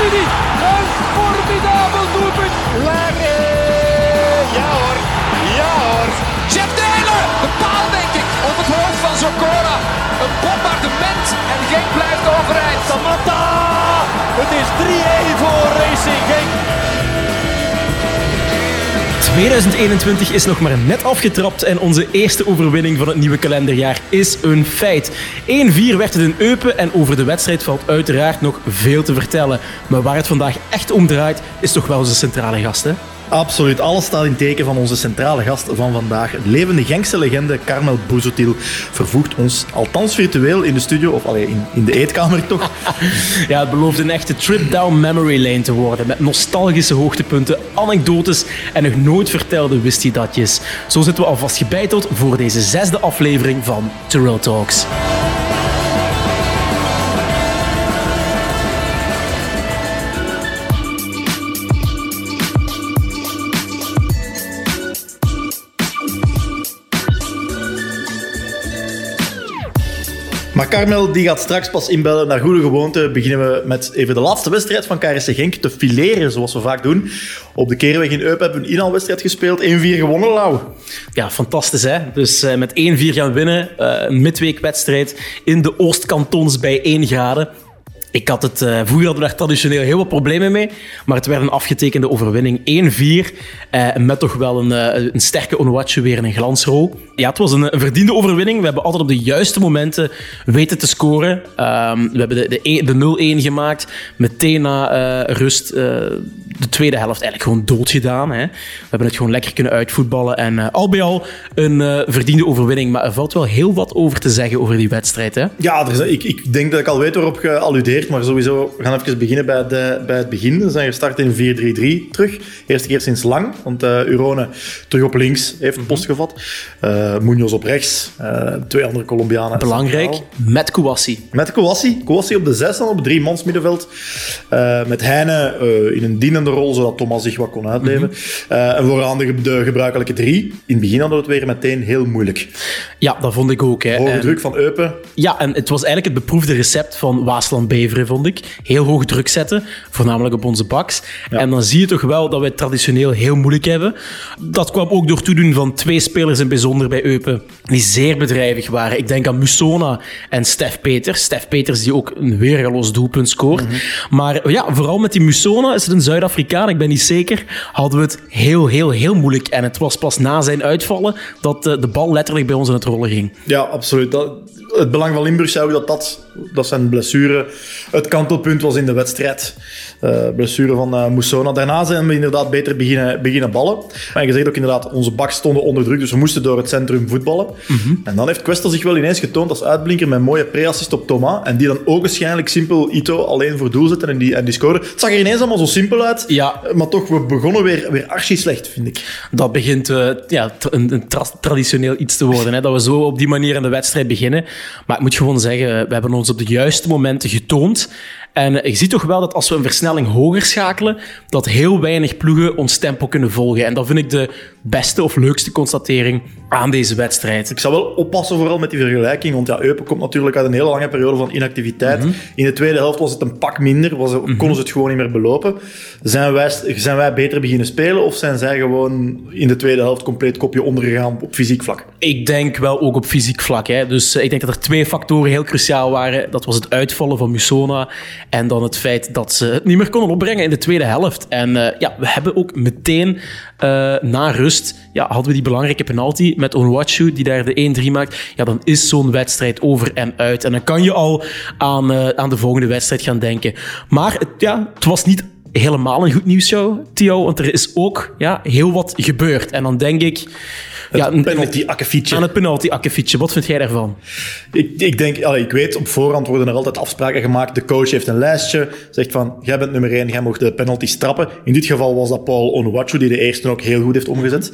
Een formidabel doelpunt. Larry. Ja hoor. Ja hoor. Jeff Taylor. De paal denk ik. Op het hoofd van Zokora. Een bombardement. En Genk blijft overeind. Samatta. Het is 3-1 voor Racing Genk. 2021 is nog maar net afgetrapt en onze eerste overwinning van het nieuwe kalenderjaar is een feit. 1-4 werd het in Eupen en over de wedstrijd valt uiteraard nog veel te vertellen. Maar waar het vandaag echt om draait, is toch wel onze centrale gast, hè? Absoluut. Alles staat in teken van onze centrale gast van vandaag. Levende Genkse legende Carmel Boezotil vervoegt ons, althans virtueel, in de studio, of allee, in, in de eetkamer toch. Ja, het belooft een echte trip down memory lane te worden. Met nostalgische hoogtepunten, anekdotes en nog nooit vertelde wist je datjes. Zo zitten we alvast gebeiteld voor deze zesde aflevering van Terrell Talks. Maar Carmel die gaat straks pas inbellen. Naar goede gewoonte beginnen we met even de laatste wedstrijd van KRC Genk te fileren, zoals we vaak doen. Op de Keerweg in Eupen hebben we een inhaalwedstrijd gespeeld. 1-4 gewonnen, Lau. Ja, fantastisch hè. Dus eh, met 1-4 gaan winnen. Eh, een midweekwedstrijd in de Oostkantons bij 1 graden. Ik had het, uh, vroeger hadden we daar traditioneel heel wat problemen mee, maar het werd een afgetekende overwinning. 1-4, uh, met toch wel een, uh, een sterke Onuachu weer in een glansrol. Ja, het was een, verdiende overwinning. We hebben altijd op de juiste momenten weten te scoren. Um, we hebben de, de, de 0-1 gemaakt, meteen na rust de tweede helft eigenlijk gewoon dood gedaan. Hè. We hebben het gewoon lekker kunnen uitvoetballen en al bij al een verdiende overwinning. Maar er valt wel heel wat over te zeggen over die wedstrijd. Hè? Ja, er is, ik, ik denk dat ik al weet waarop je alludeert. Maar sowieso, we gaan even beginnen bij, de, bij het begin. We zijn gestart in 4-3-3 terug. Eerste keer sinds lang. Want uh, Urone terug op links heeft een post gevat. Uh, Munoz op rechts. Twee andere Colombianen. Belangrijk, met Kouassi. Met Kouassi. Kouassi op de zes dan, op drie mans middenveld. met Heine in een dienende rol, zodat Thomas zich wat kon uitleven. Mm -hmm. en vooraan de, de, gebruikelijke drie. In het begin hadden we het weer meteen heel moeilijk. Ja, dat vond ik ook. Hè. Hoge en, druk van Eupen. Ja, en het was eigenlijk het beproefde recept van Waasland Beveren, vond ik. Heel hoog druk zetten, voornamelijk op onze baks. Ja. En dan zie je toch wel dat wij het traditioneel heel moeilijk hebben. Dat kwam ook door toedoen van twee spelers in bijzonder bij Eupen, die zeer bedrijvig waren. Ik denk aan Musona en Stef Peters. Stef Peters die ook een weergeloos doelpunt scoort. Mm -hmm. Maar ja, vooral met die Musona, is het een Zuid-Afrikaan, ik ben niet zeker, hadden we het heel, heel, heel moeilijk. En het was pas na zijn uitvallen dat de bal letterlijk bij ons in het rollen ging. Ja, absoluut. Dat, het belang van Limburg zou dat, dat, dat zijn blessure het kantelpunt was in de wedstrijd. Uh, blessure van uh, Moussona. Daarna zijn we inderdaad beter beginnen, beginnen ballen. Maar je zegt ook inderdaad, onze bak stonden onder druk, dus we moesten door het centrum voetballen. Mm -hmm. En dan heeft Questel zich wel ineens getoond als uitblinker met een mooie pre-assist op Thomas. En die dan ook waarschijnlijk simpel Ito alleen voor doel zetten en die, en die scoren. Het zag er ineens allemaal zo simpel uit. Ja. Maar toch, we begonnen weer, weer archi slecht, vind ik. Dat begint uh, ja, een, een tra traditioneel iets te worden. Hè? Dat we zo op die manier in de wedstrijd beginnen. Maar ik moet gewoon zeggen, we hebben ons op de juiste momenten getoond. En je ziet toch wel dat als we een versnelling hoger schakelen, dat heel weinig ploegen ons tempo kunnen volgen. En dat vind ik de beste of leukste constatering aan deze wedstrijd. Ik zou wel oppassen vooral met die vergelijking, want ja, Eupen komt natuurlijk uit een hele lange periode van inactiviteit. Mm -hmm. In de tweede helft was het een pak minder, was, mm -hmm. konden ze het gewoon niet meer belopen. Zijn wij, zijn wij beter beginnen spelen of zijn zij gewoon in de tweede helft compleet kopje ondergegaan op fysiek vlak? Ik denk wel ook op fysiek vlak. Hè. Dus uh, ik denk dat er twee factoren heel cruciaal waren. Dat was het uitvallen van Musona en dan het feit dat ze het niet meer konden opbrengen in de tweede helft. En uh, ja, we hebben ook meteen uh, na rust ja, hadden we die belangrijke penalty met Onwachu, die daar de 1-3 maakt. Ja, dan is zo'n wedstrijd over en uit. En dan kan je al aan, uh, aan de volgende wedstrijd gaan denken. Maar het, ja, het was niet helemaal een goed nieuwsshow, Theo, want er is ook ja, heel wat gebeurd. En dan denk ik... Het ja, penalty akkefietje. Aan het penalty akkefietje. Wat vind jij daarvan? Ik, ik denk, allee, ik weet, op voorhand worden er altijd afspraken gemaakt. De coach heeft een lijstje, zegt van, jij bent nummer 1, jij mag de penalty trappen. In dit geval was dat Paul Onuachu, die de eerste ook heel goed heeft omgezet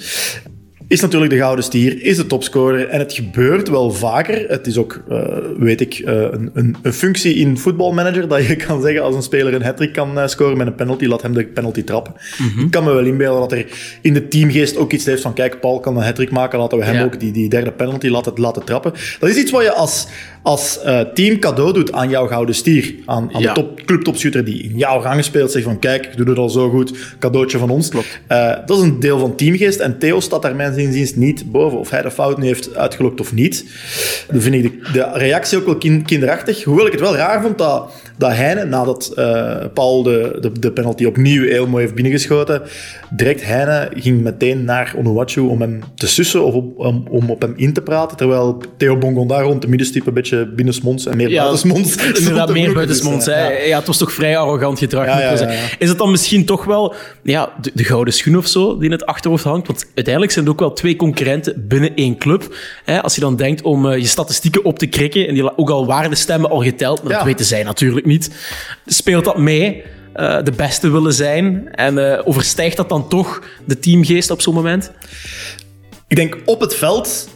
is natuurlijk de gouden stier, is de topscorer. En het gebeurt wel vaker. Het is ook, uh, weet ik, uh, een, een, een, functie in voetbalmanager dat je kan zeggen als een speler een hat kan uh, scoren met een penalty, laat hem de penalty trappen. Mm -hmm. Ik kan me wel inbeelden dat er in de teamgeest ook iets heeft van kijk, Paul kan een hat maken, laten we hem ja. ook die, die derde penalty laten, laten trappen. Dat is iets wat je als, als eh, team cadeau doet aan jouw gouden stier, aan, aan Ja. de top, clubtopshooter die in jouw rang speelt, zegt van kijk, ik doe het al zo goed, cadeautje van ons. Eh, dat is een deel van teamgeest en Theo staat daar mijn inziens niet boven. Of hij de fout nu heeft uitgelokt of niet. Dan vind ik de, de reactie ook wel kin- kinderachtig. Hoewel ik het wel raar vond dat, dat Heine, nadat eh, Paul de, de, de penalty opnieuw heel mooi heeft binnengeschoten, direct Heine ging meteen naar Onuwachu om hem te sussen of op, om, om op hem in te praten. Terwijl Theo Bongonda rond de middenstip een beetje binnensmonds en meer Ja, buitensmonds. Inderdaad, meer buitensmonds. Ja. Ja. het was toch vrij arrogant gedrag. Ja, ja. Is het dan misschien toch wel ja, de, de gouden schoen of zo die in het achterhoofd hangt? Want uiteindelijk zijn het ook wel twee concurrenten binnen één club. Hè, als je dan denkt om eh, je statistieken op te krikken, en die ook al waren de stemmen al geteld, maar dat weten zij natuurlijk niet, speelt dat mee? eh, de beste willen zijn en eh, overstijgt dat dan toch de teamgeest op zo'n moment? Ik denk op het veld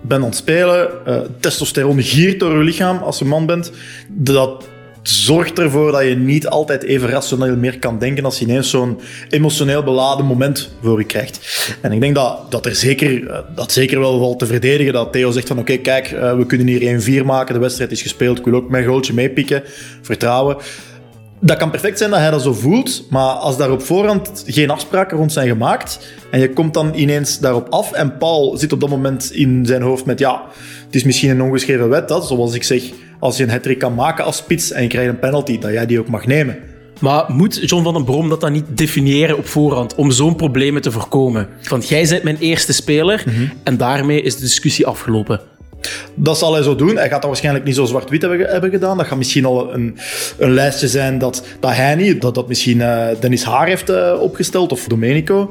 ben aan het spelen, eh, testosteron giert door je lichaam als je man bent. Dat zorgt ervoor dat je niet altijd even rationeel meer kan denken als je ineens zo'n emotioneel beladen moment voor je krijgt. En ik denk dat, dat er zeker, eh, dat zeker wel valt te verdedigen. Dat Theo zegt van oké, kijk, eh, we kunnen hier 1-4 maken, de wedstrijd is gespeeld, ik wil ook mijn goaltje meepikken, vertrouwen. Dat kan perfect zijn dat hij dat zo voelt, maar als daar op voorhand geen afspraken rond zijn gemaakt en je komt dan ineens daarop af en Paul zit op dat moment in zijn hoofd met ja, het is misschien een ongeschreven wet dat, zoals ik zeg, als je een hat kan maken als spits en je krijgt een penalty, dat jij die ook mag nemen. Maar moet John van den Brom dat dan niet definiëren op voorhand om zo'n problemen te voorkomen? Want jij bent mijn eerste speler en daarmee is de discussie afgelopen. Dat zal hij zo doen. Hij gaat dat waarschijnlijk niet zo zwart-wit hebben, gedaan. Dat gaat misschien al een, een lijstje zijn dat, dat hij niet, dat dat misschien eh, Dennis Haar heeft eh, opgesteld of Domenico.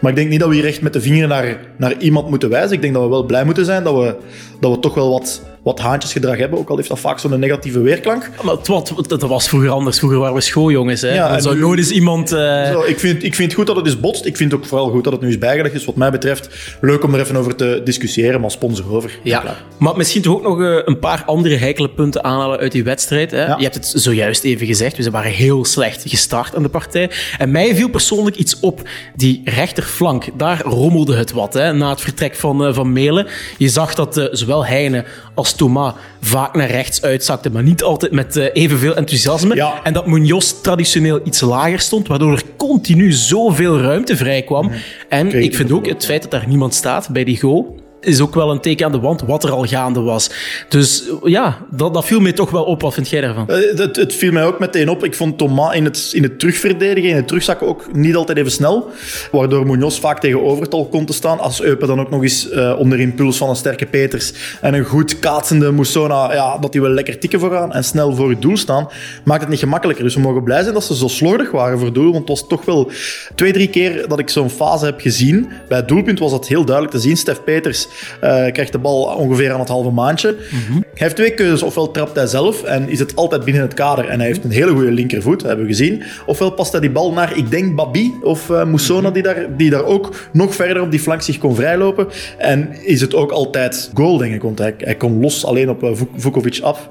Maar ik denk niet dat we hier echt met de vinger naar, naar iemand moeten wijzen. Ik denk dat we wel blij moeten zijn dat we, dat we toch wel wat, wat haantjesgedrag hebben. Ook al heeft dat vaak zo'n negatieve weerklank. Maar het, wat, dat was vroeger anders. Vroeger waren we schooljongens. Hè? Ja, en zou nu- nooit eens iemand... eh, Zo, ik, vind, ik vind het goed dat het is botst. Ik vind het ook vooral goed dat het nu is bijgelegd is. Wat mij betreft, leuk om er even over te discussiëren, maar sponsor over. Ja, maar misschien toch ook nog eh, een paar andere heikele punten aanhalen uit die wedstrijd. Hè? Ja. Je hebt het zojuist even gezegd, we waren heel slecht gestart aan de partij. En mij viel persoonlijk iets op. Die rechterflank, daar rommelde het wat hè, na het vertrek van, eh, van Melen. Je zag dat zowel Heine als Thomas vaak naar rechts uitzakten, maar niet altijd met eh, evenveel enthousiasme. Ja. En dat Munoz traditioneel iets lager stond, waardoor er continu zoveel ruimte vrij kwam. En Kreeg ik vind ook het feit dat daar niemand staat bij die goal, is ook wel een teken aan de wand wat er al gaande was. Dus ja, dat, dat viel mij toch wel op. Wat vind jij daarvan? Eh, Het, viel mij ook meteen op. Ik vond Thomas in het, in het terugverdedigen, in het terugzakken ook niet altijd even snel. Waardoor Munoz vaak tegen overtal kon te staan. Als Eupen dan ook nog eens eh, onder impuls van een sterke Peters en een goed kaatsende Moussona, ja, dat die wel lekker tikken vooraan en snel voor het doel staan, maakt het niet gemakkelijker. Dus we mogen blij zijn dat ze zo slordig waren voor het doel. Want het was toch wel twee, drie keer dat ik zo'n fase heb gezien. Bij het doelpunt was dat heel duidelijk te zien. Stef Peters krijgt de bal ongeveer aan het halve maandje. Hij heeft twee keuzes. Ofwel trapt hij zelf en is het altijd binnen het kader. En hij heeft een hele goede linkervoet, dat hebben we gezien. Ofwel past hij die bal naar, ik denk, Babi of eh Moussona, die daar, die daar ook nog verder op die flank zich kon vrijlopen. En is het ook altijd goal, denk ik. Want hij, hij kon los alleen op eh, Vuk- Vukovic af.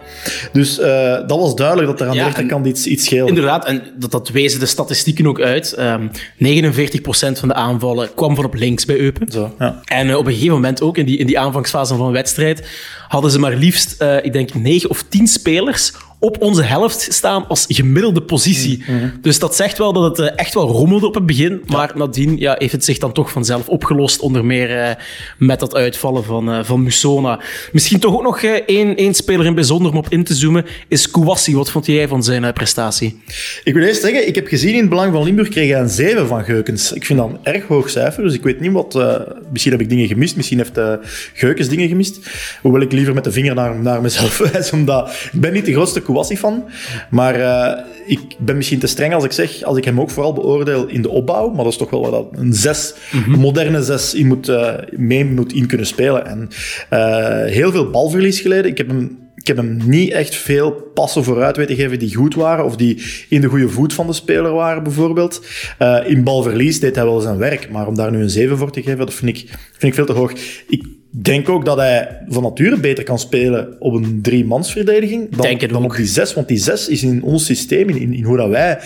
Dus eh, dat was duidelijk dat er aan Ja, de rechterkant iets, iets scheelde. Inderdaad, en dat, dat wezen de statistieken ook uit. Ehm 49% van de aanvallen kwam van op links bij Eupen. Zo, ja. En op een gegeven moment ook in die, in die aanvangsfase van een wedstrijd hadden ze maar liefst, eh, ik denk, 9 of 10 spelers op onze helft staan als gemiddelde positie. Dus dat zegt wel dat het eh, echt wel rommelde op het begin. Maar nadien ja, heeft het zich dan toch vanzelf opgelost. Onder meer eh, met dat uitvallen van, eh van Musona. Misschien toch ook nog eh, één, één speler in bijzonder om op in te zoomen. Is Kouassi. Wat vond jij van zijn prestatie? Ik wil eerst zeggen, ik heb gezien in het Belang van Limburg kreeg hij een 7 van Geukens. Ik vind dat een erg hoog cijfer, dus ik weet niet wat... misschien heb ik dingen gemist, misschien heeft eh Geukens dingen gemist. Hoewel ik liever met de vinger naar, naar mezelf wijs, omdat ik ben niet de grootste Kouassi-fan. Maar eh, ik ben misschien te streng als ik zeg, als ik hem ook vooral beoordeel in de opbouw, maar dat is toch wel wat een 6, een moderne 6, in moet, eh, mee moet in kunnen spelen. En eh, heel veel balverlies geleden. Ik heb hem ik heb hem niet echt veel passen vooruit weten geven die goed waren of die in de goede voet van de speler waren, bijvoorbeeld. In balverlies deed hij wel zijn werk, maar om daar nu een 7 voor te geven, dat vind ik, vind ik veel te hoog. Ik denk ook dat hij van nature beter kan spelen op een driemansverdediging dan, dan ook. op die zes. Want die zes is in ons systeem, in, in hoe dat wij...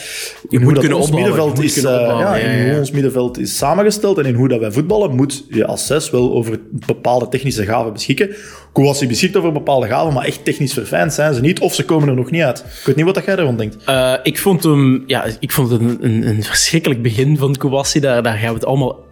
In hoe dat ons opbouwen, middenveld is, eh, ja, ja, in hoe ons middenveld is samengesteld en in hoe dat wij voetballen, moet je als zes wel over bepaalde technische gaven beschikken. Kouassi beschikt over bepaalde gaven, maar echt technisch verfijnd zijn ze niet, of ze komen er nog niet uit. Ik weet niet wat jij ervan denkt. Eh, ik vond hem, ja, ik vond het een, een, een verschrikkelijk begin van Kouassi. Daar, daar gaan we het allemaal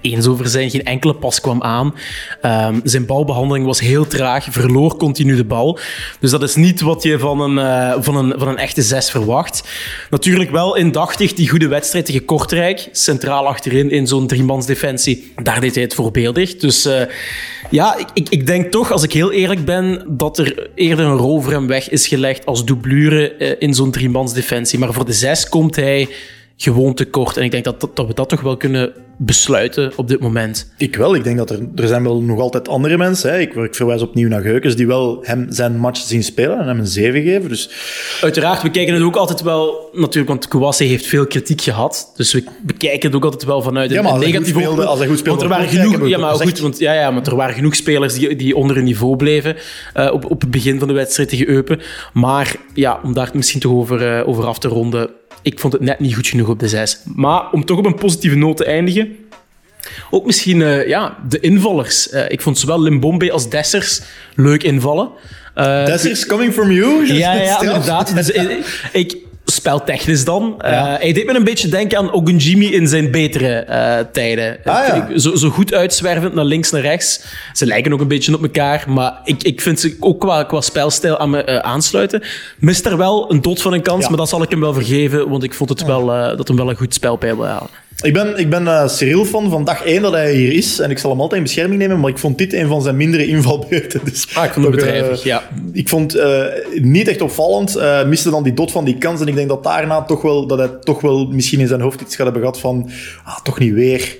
eens over zijn. Geen enkele pas kwam aan. Ehm, zijn balbehandeling was heel traag, verloor continu de bal. Dus dat is niet wat je van een, eh, van een, van een echte zes verwacht. Natuurlijk wel indachtig die goede wedstrijd tegen Kortrijk. Centraal achterin in zo'n driemansdefensie. Daar deed hij het voorbeeldig. Dus eh, ja, ik, ik, denk toch, als ik heel eerlijk ben, dat er eerder een rol voor hem weg is gelegd als doublure eh, in zo'n driemansdefensie. Maar voor de zes komt hij gewoon tekort. En ik denk dat, dat, dat we dat toch wel kunnen besluiten op dit moment. Ik wel. Ik denk dat er, er zijn wel nog altijd andere mensen. Hè. Ik, ik verwijs opnieuw naar Geukens, die wel hem zijn match zien spelen en hem een 7 geven. Dus Uiteraard, we kijken het ook altijd wel, natuurlijk, want Kouassi heeft veel kritiek gehad. Dus we bekijken het ook altijd wel vanuit Ja, een maar hij negatief speelde- als hij goed speelde Want er waren genoeg, ja, maar goed, want, ja, ja, want er waren genoeg spelers die, die onder hun niveau bleven eh, op, op het begin van de wedstrijd tegen Eupen. Maar ja, om daar het misschien toch over, eh, over af te ronden, ik vond het net niet goed genoeg op de zes. Maar om toch op een positieve noot te eindigen, ook misschien eh, ja, de invallers. Eh, ik vond zowel Limbombe als Dessers leuk invallen. Eh, Dessers coming from you. ja, ja, inderdaad. Dus, ik, speltechnisch dan. eh, hij deed me een beetje denken aan Ogunjimi in zijn betere eh, tijden. Ah, ja. Zo, zo goed uitzwervend naar links, naar rechts. Ze lijken ook een beetje op elkaar, maar ik, ik vind ze ook qua, qua spelstijl aan me eh, aansluiten. Mist er wel een dot van een kans, Ja. maar dat zal ik hem wel vergeven, want ik vond het wel, dat hem wel een goed spel bij wil halen. Ik ben, ik ben eh, Cyril van van dag één dat hij hier is. En ik zal hem altijd in bescherming nemen, maar ik vond dit een van zijn mindere invalbeurten. Dus Ah, ik vond het eh, bedrijvig, ja. Ik vond eh, niet echt opvallend. eh miste dan die dot van die kans. En ik denk dat daarna toch wel, dat hij toch wel misschien in zijn hoofd iets gaat hebben gehad van, ah, toch niet weer.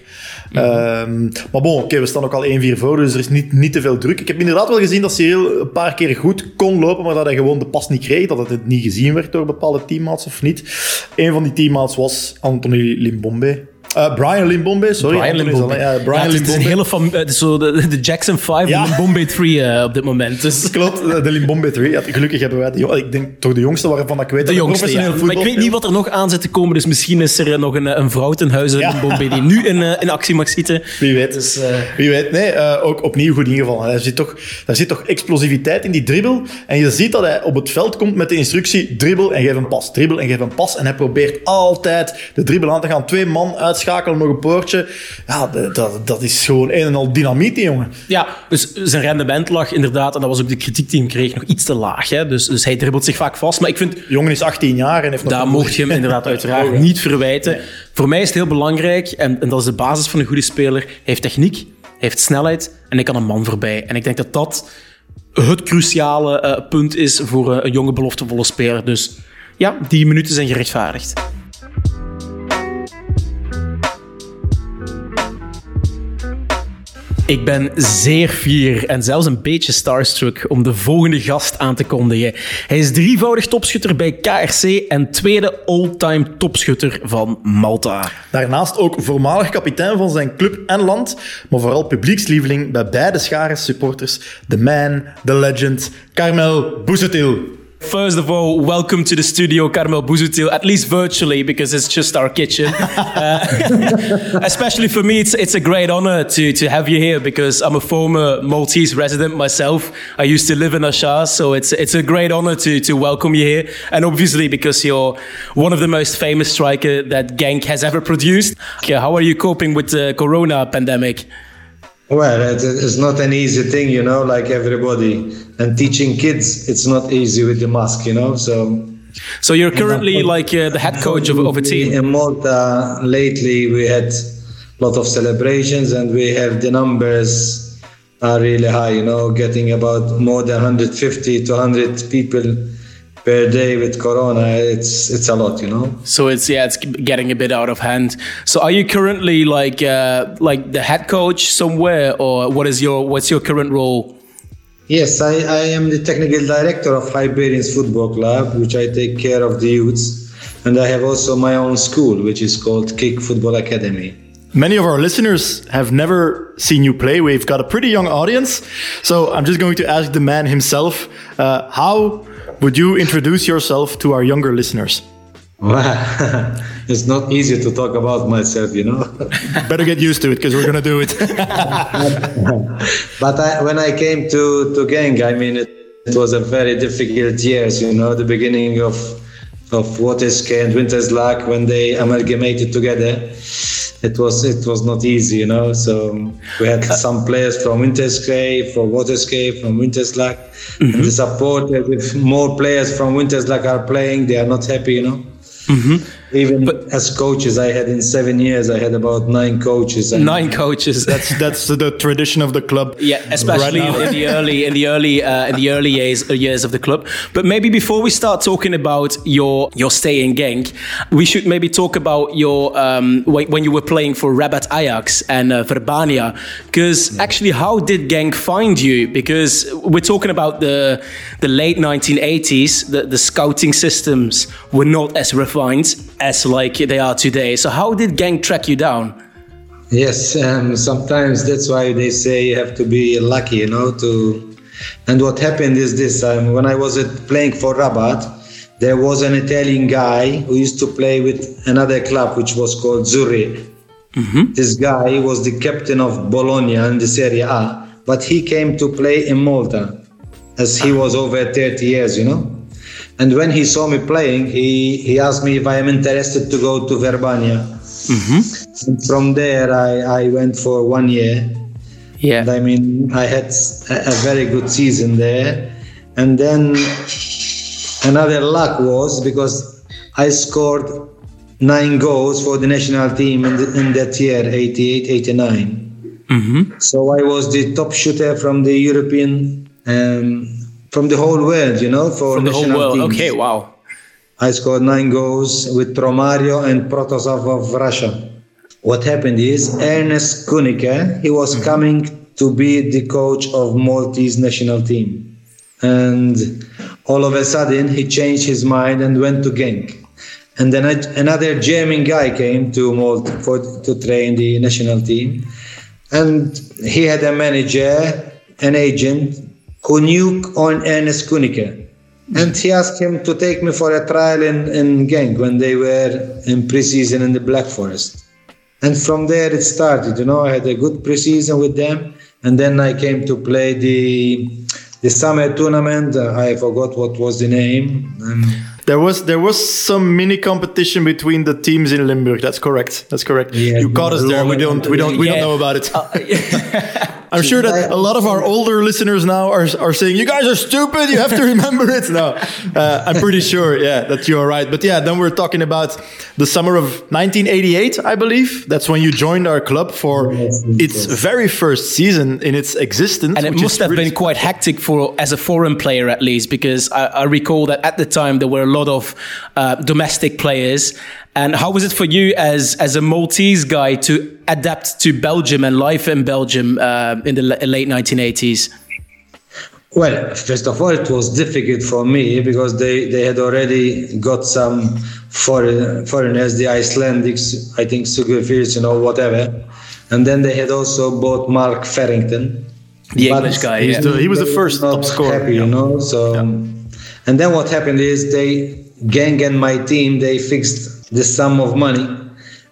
Mhm. Ehm, maar bon, oké, we staan ook al 1-4 voor, dus er is niet, niet te veel druk. Ik heb inderdaad wel gezien dat Cyril een paar keer goed kon lopen, maar dat hij gewoon de pas niet kreeg, dat het niet gezien werd door bepaalde teammaats of niet. Een van die teammaats was Anthony Limbombe. Eh, Brian Limbombe, sorry. Brian Limbombe. Ja, Brian Ja, het is- een Limbombe. hele is zo de, de Jackson 5 Ja. en Bombay 3 eh, op dit moment. Dus Klopt, eh, de Limbombe 3. Ja, gelukkig hebben wij. Ik denk toch de jongste waarvan ik weet de dat jongste, professioneel Maar ik voetbal weet niet wat er nog aan zit te komen, dus misschien is er eh, nog een, eh, een vrouw ten huize Bombay die nu in, eh, in actie mag zitten. Wie weet. Dus, eh, Wie weet. Nee, eh, ook opnieuw goed ingevallen. Er zit, toch, er zit toch explosiviteit in die dribbel. En je ziet dat hij op het veld komt met de instructie dribbel en geef een pas. Dribbel en geef een pas. En hij probeert altijd de dribbel aan te gaan. Twee man uitschakelen, nog een poortje. Ja, dat, dat is gewoon een en al dynamiet, die jongen. Ja, dus zijn rendement lag inderdaad, en dat was ook de kritiek die hij kreeg, nog iets te laag. Hè? Dus, dus hij dribbelt zich vaak vast. Maar ik vind, De jongen is 18 jaar en heeft nog... daar mocht je hem inderdaad uiteraard niet verwijten. Voor mij is het heel belangrijk, en, en dat is de basis van een goede speler. Hij heeft techniek, hij heeft snelheid en hij kan een man voorbij. En ik denk dat dat het cruciale eh, punt is voor eh, een jonge beloftevolle speler. Dus ja, die minuten zijn gerechtvaardigd. Ik ben zeer fier en zelfs een beetje starstruck om de volgende gast aan te kondigen. Hij is drievoudig topschutter bij KRC en tweede all-time topschutter van Malta. Daarnaast ook voormalig kapitein van zijn club en land, maar vooral publiekslieveling bij beide scharen supporters. The man, the legend, Carmel Boezetil. First of all, welcome to the studio, Carmel Busuttil, at least virtually, because it's just our kitchen. Uh, especially for me, it's, it's a great honor to, to have you here because I'm a former Maltese resident myself. I used to live in Ashar, so it's, it's a great honor to, to welcome you here. And obviously, because you're one of the most famous striker that Genk has ever produced. Yeah, how are you coping with the corona pandemic? Well, it's not an easy thing, you know, like everybody. And teaching kids, it's not easy with the mask, you know. So So you're currently like uh, the head coach of, of a team. in Malta lately, we had a lot of celebrations, and we have the numbers are really high, you know, getting about more than 150 to 100 people per day with Corona. It's it's a lot, you know. So it's yeah, it's getting a bit out of hand. So are you currently like uh, like the head coach somewhere, or what is your what's your current role? Yes, I, I am the technical director of Iberians Football Club, which I take care of the youths. And I have also my own school, which is called Kick Football Academy. Many of our listeners have never seen you play. We've got a pretty young audience. So I'm just going to ask the man himself uh, how would you introduce yourself to our younger listeners? It's not easy to talk about myself, you know. Better get used to it because we're going to do it. but I, when I came to, to Genk, I mean, it, it was a very difficult years, you know, the beginning of of Waterschei and Winterslag when they amalgamated together. It was it was not easy, you know. So we had some players from Winterskate, from Waterschei, from Winterslag, mm-hmm. and the support. If more players from Winterslag are playing, they are not happy, you know. Mm-hmm. Even but, as coaches, I had in seven years, I had about nine coaches. Nine coaches. That's that's the tradition of the club. Yeah, especially right in the early in the early uh, in the early years years of the club. But maybe before we start talking about your your stay in Genk, we should maybe talk about your um, when you were playing for Rabat Ajax and uh, Verbania. Because yeah. actually, how did Genk find you? Because we're talking about the the late 1980s. The, the scouting systems were not as refined as like they are today. So how did Genk track you down? Yes, um, sometimes that's why they say you have to be lucky, you know. To and what happened is this: um, when I was playing for Rabat, there was an Italian guy who used to play with another club which was called Zurri. Mm-hmm. This guy was the captain of Bologna in the Serie A, but he came to play in Malta, as he was over 30 years, you know. And when he saw me playing, he, he asked me if I am interested to go to Verbania. Mm-hmm. From there, I, I went for one year. Yeah. And I mean, I had a, a very good season there. And then another luck was because I scored nine goals for the national team in, the, in that year, 88, 89. Mm-hmm. So I was the top shooter from the European um, from the whole world, you know, for from the whole world. Teams. Okay, wow. I scored nine goals with Romario and Protasov of Russia. What happened is Ernest Künnecke, he was mm-hmm. coming to be the coach of Maltese national team. And all of a sudden he changed his mind and went to Genk. And then another German guy came to Malta for, to train the national team. And he had a manager, an agent, who knew on Ernest Künnecke. And he asked him to take me for a trial in, in Genk when they were in preseason in the Black Forest. And from there it started, you know, I had a good preseason with them. And then I came to play the the summer tournament. I forgot what was the name. Um, there was there was some mini competition between the teams in Limburg. That's correct. That's correct. Yeah, you caught us there. We don't we don't we yeah. don't know about it. Uh, I'm sure that a lot of our older listeners now are, are saying, You guys are stupid. You have to remember it. No, uh, I'm pretty sure, yeah, that you are right. But yeah, then we're talking about the summer of 1988, I believe. That's when you joined our club for yes, its yes. very first season in its existence. And it must have really been quite hectic for as a foreign player, at least, because I, I recall that at the time there were a lot of uh, domestic players and how was it for you as as a Maltese guy to adapt to Belgium and life in Belgium uh, in the late 1980s? Well, first of all, it was difficult for me because they, they had already got some foreign, foreigners, the Icelandics, I think Sigurfields, you know, whatever. And then they had also bought Mark Farrington. The English guy, yeah. The, he was the first top scorer. Happy, you know, so. Yeah. And then what happened is they, Genk and my team, they fixed the sum of money.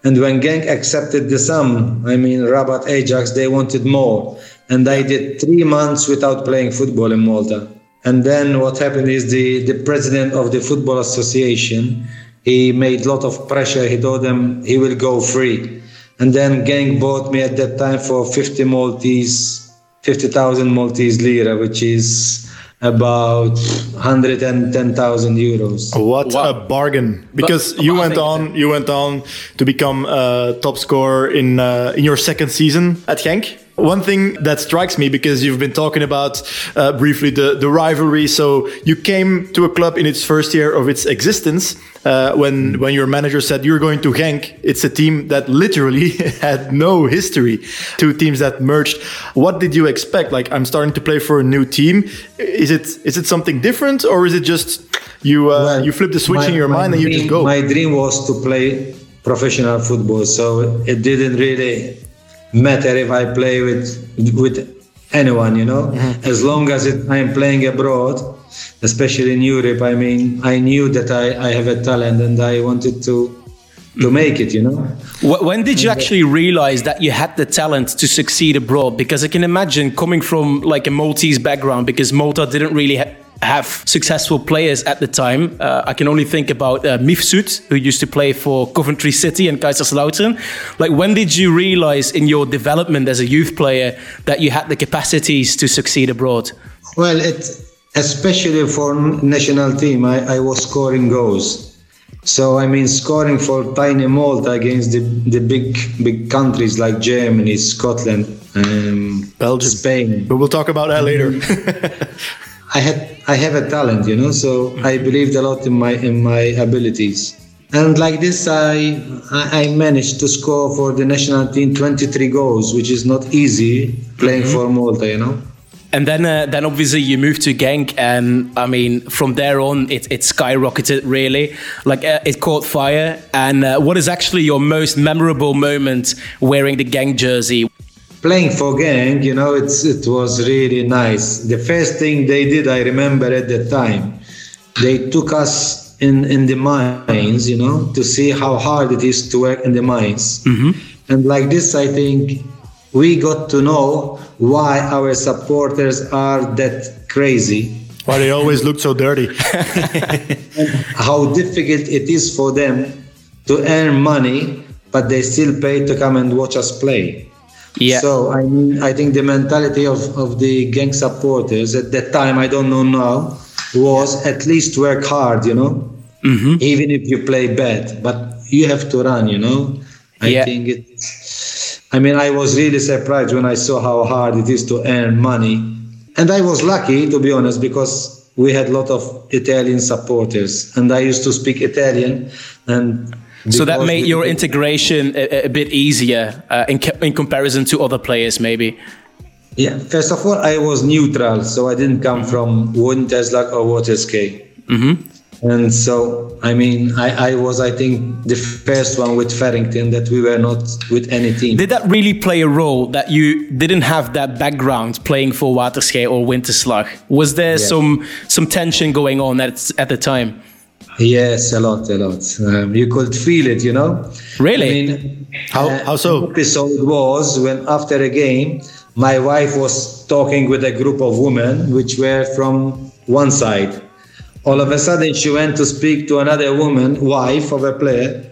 And when Genk accepted the sum, I mean, Rabat Ajax, they wanted more. And I did three months without playing football in Malta. And then what happened is the, the president of the Football Association, he made a lot of pressure. He told them he will go free. And then Genk bought me at that time for 50 Maltese, 50,000 Maltese lira, which is about 110,000 euros. What wow. a bargain! Because but, you went on, you went on to become a top scorer in uh, in your second season at Genk. One thing that strikes me because you've been talking about uh, briefly the, the rivalry. So you came to a club in its first year of its existence. Uh, when when your manager said you're going to Genk, it's a team that literally had no history. Two teams that merged. What did you expect? Like I'm starting to play for a new team. Is it is it something different or is it just you uh, well, you flip the switch my, in your mind and you just go? My dream was to play professional football. So it didn't really matter if I play with with anyone, you know, mm-hmm. as long as it, I'm playing abroad, especially in Europe. I mean, I knew that I, I have a talent and I wanted to to make it, you know. When did you actually realize that you had the talent to succeed abroad? Because I can imagine coming from like a Maltese background, because Malta didn't really ha- have successful players at the time. Uh, I can only think about uh, Mifsud, who used to play for Coventry City and Kaiserslautern. Like, when did you realize in your development as a youth player that you had the capacities to succeed abroad? Well, it especially for national team, I, I was scoring goals. So I mean, scoring for tiny Malta against the, the big big countries like Germany, Scotland, um, Belgium. Spain. But we'll talk about that later. I had I have a talent, you know. So I believed a lot in my in my abilities. And like this, I I managed to score for the national team 23 goals, which is not easy playing for Malta, you know. And then, uh, then obviously you moved to Genk, and I mean, from there on, it, it skyrocketed really. Like uh, it caught fire. And uh, what is actually your most memorable moment wearing the Genk jersey? Playing for Genk, you know, it's it was really nice. The first thing they did, I remember at the time, they took us in in the mines, you know, to see how hard it is to work in the mines. Mm-hmm. And like this, I think we got to know why our supporters are that crazy. Why they always look so dirty. how difficult it is for them to earn money, but they still pay to come and watch us play. Yeah. So I mean, I think the mentality of, of the Genk supporters at that time, I don't know now, was at least work hard, you know, mm-hmm. even if you play bad, but you have to run, you know. I Yeah. think it's. I mean, I was really surprised when I saw how hard it is to earn money, and I was lucky to be honest because we had a lot of Italian supporters, and I used to speak Italian, and So that made we- your integration a, a bit easier uh, in, in comparison to other players, maybe. Yeah, first of all, I was neutral, so I didn't come from Winterslag or Waterschei. And so, I mean, I, I was, I think, the first one with Farrington that we were not with any team. Did that really play a role that you didn't have that background playing for Waterschei or Winterslag? Was there some some tension going on at at the time? Yes, a lot, a lot. Um, you could feel it, you know. Really? I mean, How- uh, how so? the Episode was when after a game, my wife was talking with a group of women which were from one side. All of a sudden, she went to speak to another woman, wife of a player,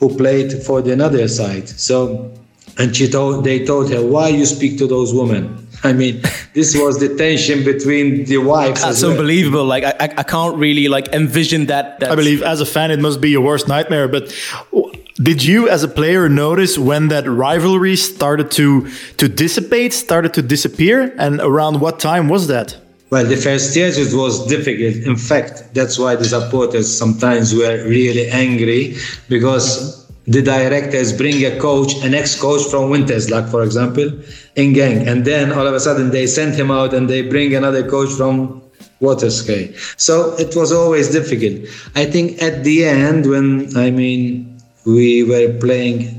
who played for the another side. So, and she told they told her, "Why you speak to those women?" I mean, this was the tension between the wives. That's as well. unbelievable. Like I, I- I can't really like envision that. that I believe as a fan, it must be your worst nightmare. But w- did you, as a player, notice when that rivalry started to to dissipate, started to disappear, and around what time was that? Well, the first years it was difficult. In fact, that's why the supporters sometimes were really angry because the directors bring a coach, an ex-coach from Winterslag, for example, in Genk, and then all of a sudden they send him out and they bring another coach from Waterschei. So it was always difficult. I think at the end, when I mean we were playing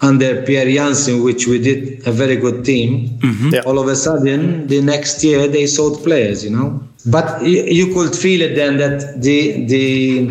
under Pierre Janssen, which we did a very good team. Mm-hmm. Yeah. All of a sudden, the next year they sold players, you know. But you, you could feel it then that the the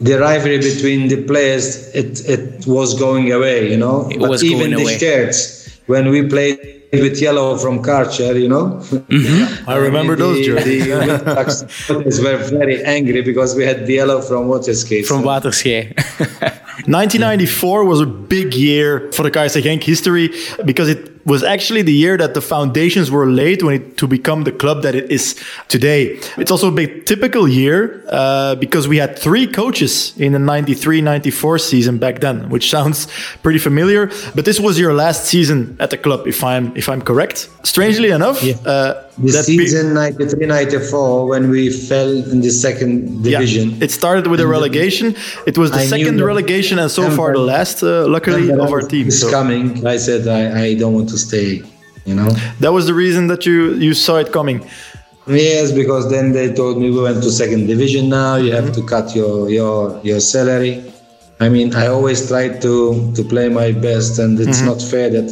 the rivalry between the players it it was going away, you know. It but was even going the away. shirts when we played with yellow from Karcher, you know. Mm-hmm. I remember the, those jerseys. The Winterslag were very angry because we had the yellow from Waterschei. from So- Waterschei. 1994 was a big year for the Kaiser Genk history because it was actually the year that the foundations were laid when it, to become the club that it is today. It's also a big typical year uh, because we had three coaches in the 93-94 season back then, which sounds pretty familiar. But this was your last season at the club, if I'm if I'm correct. Strangely enough, uh, The that season 93 94, when we fell in the second division yeah, it started with a relegation. It was the I second relegation and so far the last, uh, luckily, When of our team. was So- coming, I said, I, I don't want to stay, you know? That was the reason that you you saw it coming. Yes, because then they told me we went to second division now, you have to cut your, your, your salary. I mean, I always try to to play my best, and it's not fair that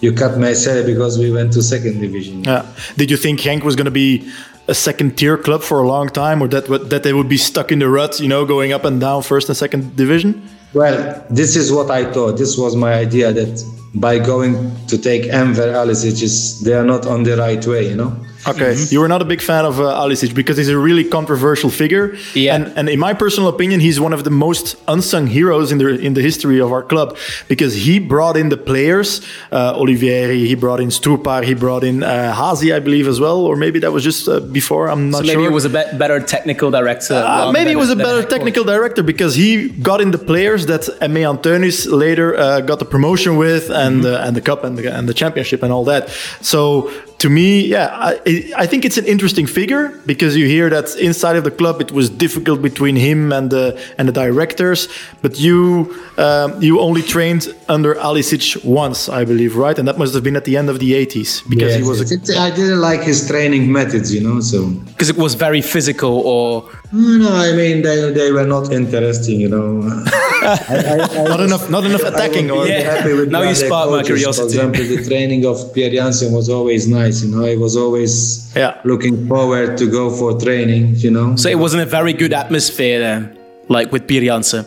you cut my salary because we went to second division. Yeah. Did you think Genk was going to be a second tier club for a long time, or that that they would be stuck in the rut, you know, going up and down first and second division? Well, this is what I thought. This was my idea that by going to take Enver Alisic, they are not on the right way, you know. Okay, you were not a big fan of uh, Alisic because he's a really controversial figure. Yeah. and, and in my personal opinion, he's one of the most unsung heroes in the in the history of our club because he brought in the players, uh, Olivieri, he brought in Strupar, he brought in uh, Hazi, I believe as well, or maybe that was just uh, before. I'm not sure. So maybe sure. it was a bet better technical director. Uh, maybe it was a better technical director because he got in the players that Aimé Anthuenis later uh, got the promotion with and uh, and the cup and the, and the championship and all that. So to me, yeah, I, I think it's an interesting figure because you hear that inside of the club it was difficult between him and the and the directors. But you um, you only trained under Alisic once, I believe, right? And that must have been at the end of the 80s because he Yes, was a it's- it's- I didn't like his training methods, you know. So because it was very physical or no, I mean they, they were not interesting, you know. I, not enough not enough attacking I or Yeah. happy with Now you other spark my coaches. For curiosity. example, the training of Pierre Janssen was always nice. You know, I was always Yeah. looking forward to go for training. You know, so it wasn't a very good atmosphere then, like with Pierre Janssen.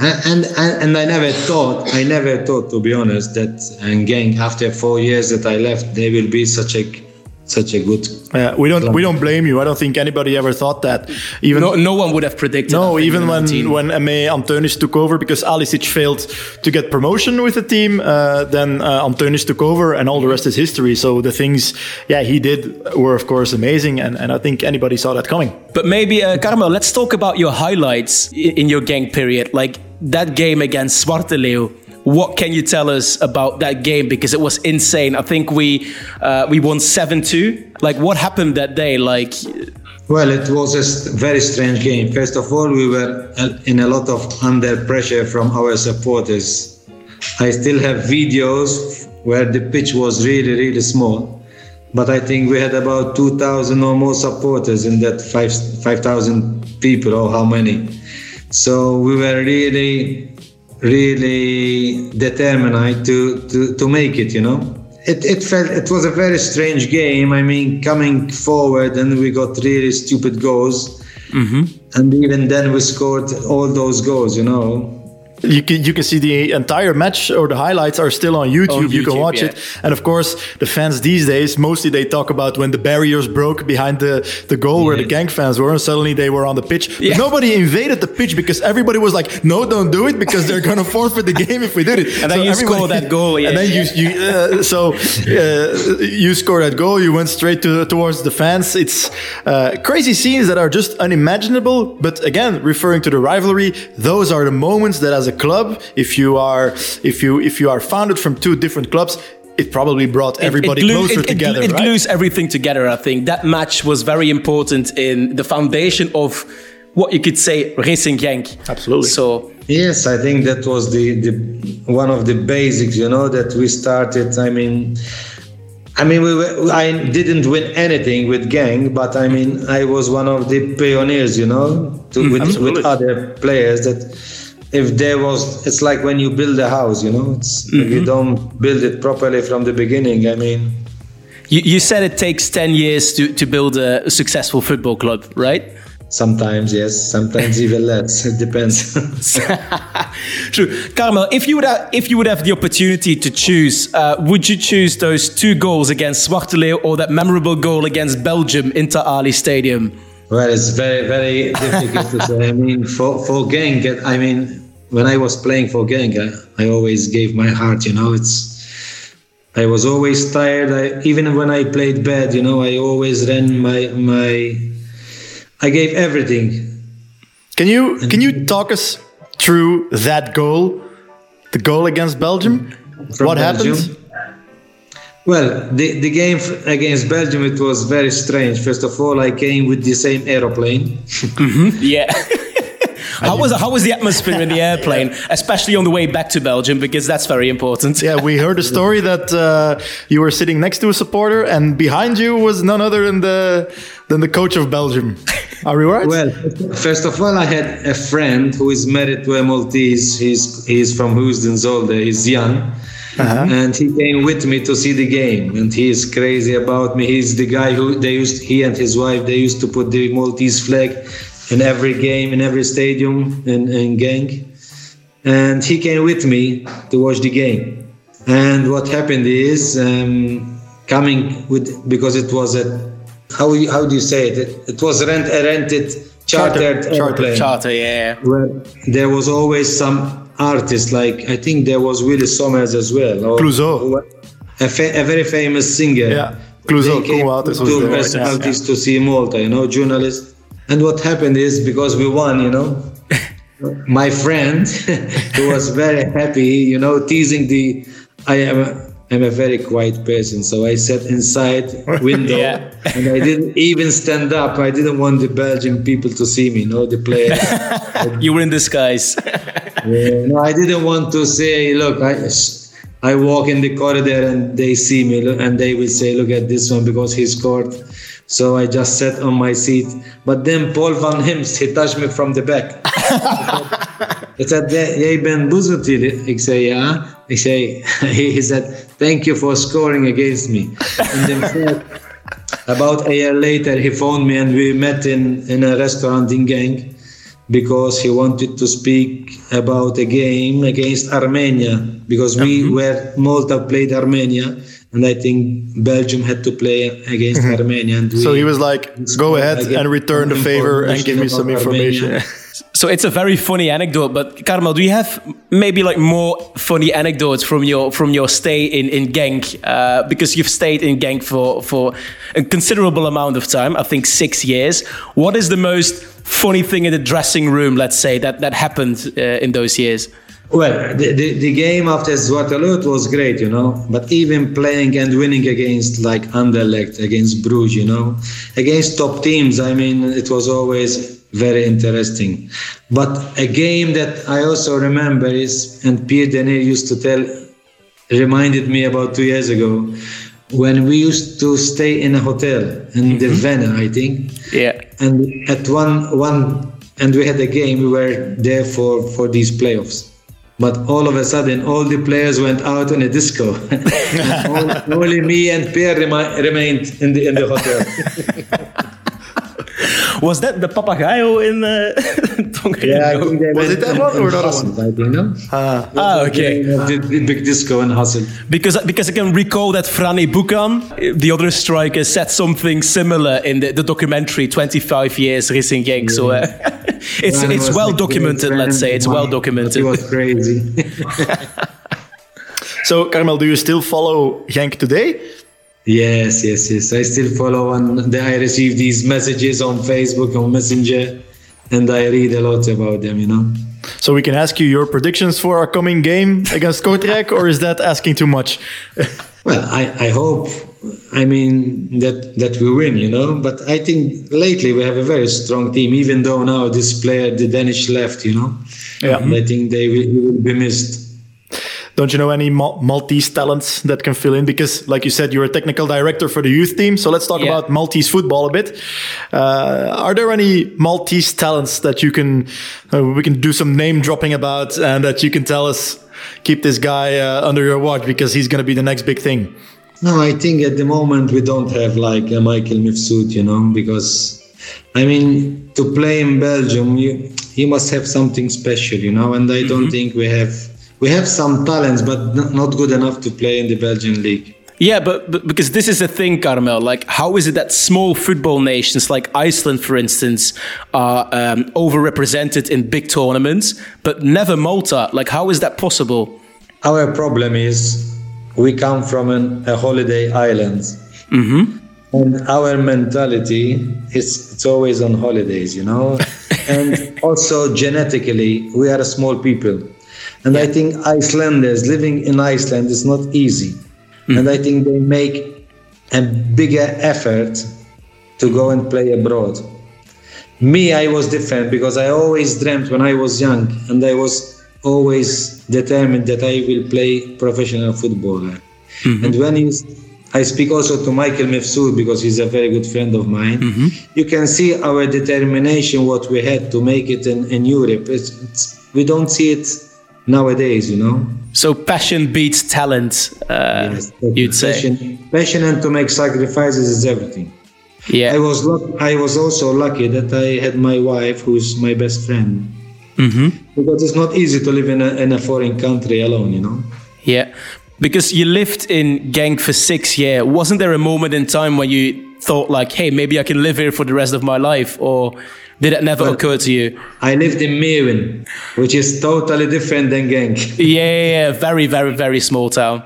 and, and and I never thought, I never thought, to be honest, that and Genk after four years that I left, they will be such a such a good. Yeah, we don't we don't blame you. I don't think anybody ever thought that. Even No, no one would have predicted. No, that even when 19. when Aimé Anthuenis took over because Alisic failed to get promotion with the team, uh, then uh, Anthuenis took over, and all the rest is history. So the things, yeah, he did were of course amazing, and, and I think anybody saw that coming. But maybe, uh, Carmel, let's talk about your highlights i- in your Genk period. Like that game against Zwarte Leeuw. What can you tell us about that game? Because it was insane. I think we uh, we won seven two. Like what happened that day? Like Well, it was a very strange game. First of all, we were uh, in a lot of under pressure from our supporters. I still have videos where the pitch was really, really small. But I think we had about 2,000 or more supporters in that 5 5,000 people, or how many. So we were really, really determined to, to, to make it, you know it, it felt it was a very strange game. I mean, coming forward and we got really stupid goals, mm-hmm. and even then we scored all those goals. You know, You can you can see the entire match or the highlights are still on YouTube. On you can watch yeah. it, and of course the fans these days mostly they talk about when the barriers broke behind the the goal where the Genk fans were, and suddenly they were on the pitch. Yeah. nobody invaded the pitch because everybody was like, "No, don't do it," because they're gonna forfeit the game if we did it. And then you everybody- score that goal, yeah. and then you you uh, so uh, you score that goal. You went straight to towards the fans. It's uh, crazy scenes that are just unimaginable. But again, referring to the rivalry, those are the moments that, as a club, if you are if you if you are founded from two different clubs, it probably brought everybody glue- closer it, it, together. It, right? glues everything together. I think that match was very important in the foundation of what you could say Racing Genk. Absolutely. So yes, I think that was the, the one of the basics. You know that we started. I mean. I mean, we were, I didn't win anything with Genk, but I mean, I was one of the pioneers, you know, to, mm-hmm. with, with other players that if there was, it's like when you build a house, you know, it's, if you don't build it properly from the beginning, I mean, you, you said it takes ten years to, to build a successful football club, right? sometimes yes, sometimes even less. It depends. True, Carmel. If you would have, if you would have the opportunity to choose, uh, would you choose those two goals against Zwarte or that memorable goal against Belgium inter Ali Stadium? Well, it's very, very difficult to say. I mean, for, for Genk, I mean, when I was playing for Genk, I, I always gave my heart, you know, it's, I was always tired. I, even when I played bad, you know, I always ran my, my, I gave everything. Can you can you talk us through that goal, the goal against Belgium? What Belgium. happened? Well, the, the game against Belgium, it was very strange. First of all, I came with the same aeroplane. Mm-hmm. Yeah. how was how was the atmosphere in the airplane, especially on the way back to Belgium, because that's very important. Yeah, we heard a story that uh, you were sitting next to a supporter, and behind you was none other than the than the coach of Belgium. Are we right? Well, first of all, I had a friend who is married to a Maltese. He's he's from Heusden-Zolder. He's young, and he came with me to see the game. And he is crazy about me. He's the guy who they used. He and his wife they used to put the Maltese flag in every game in every stadium in, in Genk. And he came with me to watch the game. And what happened is um, coming with because it was a how you, how do you say it? It, it was rent a rented chartered Charter- charter- airplane Charter, yeah. where there was always some artist like I think there was Willy Sommers as well. or- Clouseau. a, fa- a very famous singer. Yeah, Clouseau, They came Koen Wouters was to there. personalities to see Malta, you know, journalists. And what happened is because we won, you know, my friend who was very happy, you know, teasing the I am a, I'm a very quiet person, so I sat inside window Yeah. and I didn't even stand up. I didn't want the Belgian people to see me, you know, the players. You were in disguise. Yeah, no, I didn't want to say, look, I, I walk in the corridor and they see me and they will say, look at this one because he scored. So I just sat on my seat. But then Paul van Himst, he touched me from the back. He said, jij bent Boezeltiel. Ik zei, ja. Ik zei, he said, thank you for scoring against me. And then about a year later, he phoned me and we met in, in a restaurant in Genk because he wanted to speak about a game against Armenia because we mm-hmm. were Malta played Armenia and I think Belgium had to play against Armenia. And So he was like, go ahead and return the favor and give me some information information. So it's a very funny anecdote, but Carmel, do you have maybe like more funny anecdotes from your from your stay in in Genk? Uh, because you've stayed in Genk for for a considerable amount of time, I think six years. What is the most funny thing in the dressing room? Let's say that that happened uh, in those years. Well, the, the, the game after Zwaterloo was great, you know. But even playing and winning against like Anderlecht, against Bruges, you know, against top teams, I mean, it was always very interesting. But a game that I also remember is, and Pierre Denis used to tell, reminded me about two years ago, when we used to stay in a hotel in the mm-hmm. Vienna, I think Yeah. and at one one and we had a game we were there for for these playoffs but all of a sudden all the players went out on a disco. All- only me and Pierre remi- remained in the in the hotel Was that the papagayo in uh, Tonga? yeah I think Was it that one or in another Hasselt, I think no Ah, okay. the, the big disco and Hasselt Because because I can recall that Frane Bukan, the other striker, said something similar in the, the documentary 25 years Racing Genk. So uh, it's Ryan it's well a documented. Let's say it's of well documented. He was crazy. So, Carmel, do you still follow Genk today? Yes, yes, yes. I still follow and I receive these messages on Facebook on Messenger, and I read a lot about them. You know. So we can ask you your predictions for our coming game against Kortrijk, or is that asking too much? Well, I, I hope, I mean, that, that we win, you know. But I think lately we have a very strong team, even though now this player, the Danish, left, you know. Yeah. I think they will, will be missed. Don't you know any Mal- Maltese talents that can fill in? Because, like you said, you're a technical director for the youth team. So let's talk Yeah. about Maltese football a bit. Uh, are there any Maltese talents that you can uh, we can do some name dropping about, and that you can tell us keep this guy uh, under your watch because he's going to be the next big thing? No, I think at the moment we don't have like a Michael Mifsud, you know, because I mean, to play in Belgium, you, you must have something special, you know, and I don't think we have. We have some talents, but not good enough to play in the Belgian league. Yeah, but, but because this is the thing, Carmel. Like, how is it that small football nations like Iceland, for instance, are um, overrepresented in big tournaments, but never Malta? Like, how is that possible? Our problem is we come from an, a holiday island. And our mentality is it's always on holidays, you know. and also genetically, we are a small people. And I think Icelanders living in Iceland is not easy. Hmm. And I think they make a bigger effort to go and play abroad. Me, I was different because I always dreamt when I was young and I was always determined that I will play professional footballer. Mm-hmm. And when you, I speak also to Michael Mifsud because he's a very good friend of mine. Mm-hmm. You can see our determination, what we had to make it in, in Europe. It's, it's, we don't see it nowadays, you know. So passion beats talent, uh, Yes, you'd say. passion, passion and to make sacrifices is everything. Yeah. I was luck- I was also lucky that I had my wife, who's my best friend. Mm-hmm. Because it's not easy to live in a, in a foreign country alone, you know. Yeah. Because you lived in Genk for six years. Wasn't there a moment in time when you thought like, hey, maybe I can live here for the rest of my life? Or did it never occur to you? I lived in Meeuwen, which is totally different than Genk. Yeah, yeah, yeah. Very, very, very small town.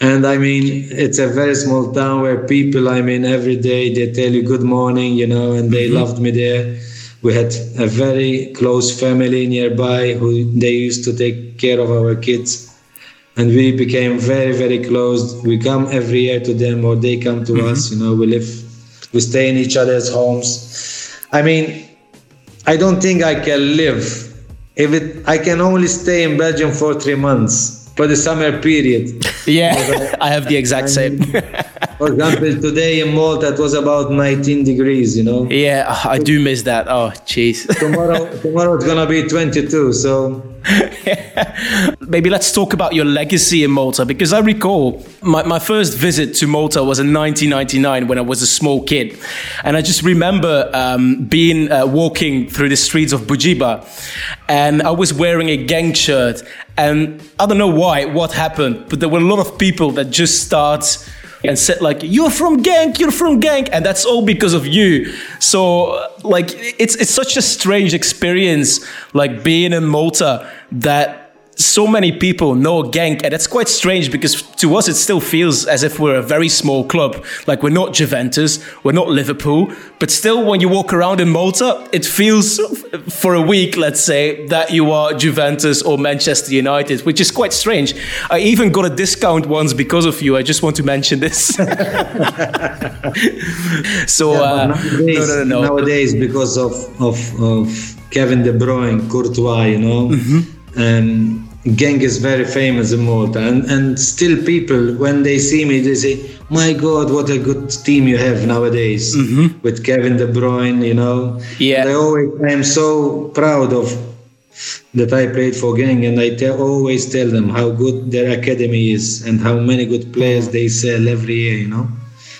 And I mean, it's a very small town where people, I mean, every day they tell you good morning, you know, and they mm-hmm. loved me there. We had a very close family nearby who they used to take care of our kids. And we became very, very close. We come every year to them or they come to mm-hmm. us, you know, we live, we stay in each other's homes. I mean, I don't think I can live if it, I can only stay in Belgium for three months for the summer period. Yeah, I have the exact same. For example, today in Malta it was about 19 degrees, you know. yeah, I do miss that. Oh, jeez. Tomorrow, tomorrow it's gonna be 22. So Maybe let's talk about your legacy in Malta because I recall my, my first visit to Malta was in 1999 when I was a small kid. And I just remember um, being uh, walking through the streets of Bugibba and I was wearing a Genk shirt. And I don't know why, what happened, but there were a lot of people that just start and said like you're from Genk, you're from Genk, and that's all because of you. So like it's it's such a strange experience, like being in Malta that so many people know Genk, and it's quite strange because to us it still feels as if we're a very small club. Like we're not Juventus, we're not Liverpool, but still when you walk around in Malta, it feels for a week, let's say, that you are Juventus or Manchester United, which is quite strange. I even got a discount once because of you. I just want to mention this. so uh, nowadays, no, no, no, no. nowadays because of, of of Kevin De Bruyne, Courtois, you know, um, Genk is very famous in Malta, and and still people when they see me, they say, "My God, what a good team you have nowadays with Kevin De Bruyne," you know. Yeah. And I always I am so proud of that I played for Genk, and I tell, always tell them how good their academy is and how many good players they sell every year, you know.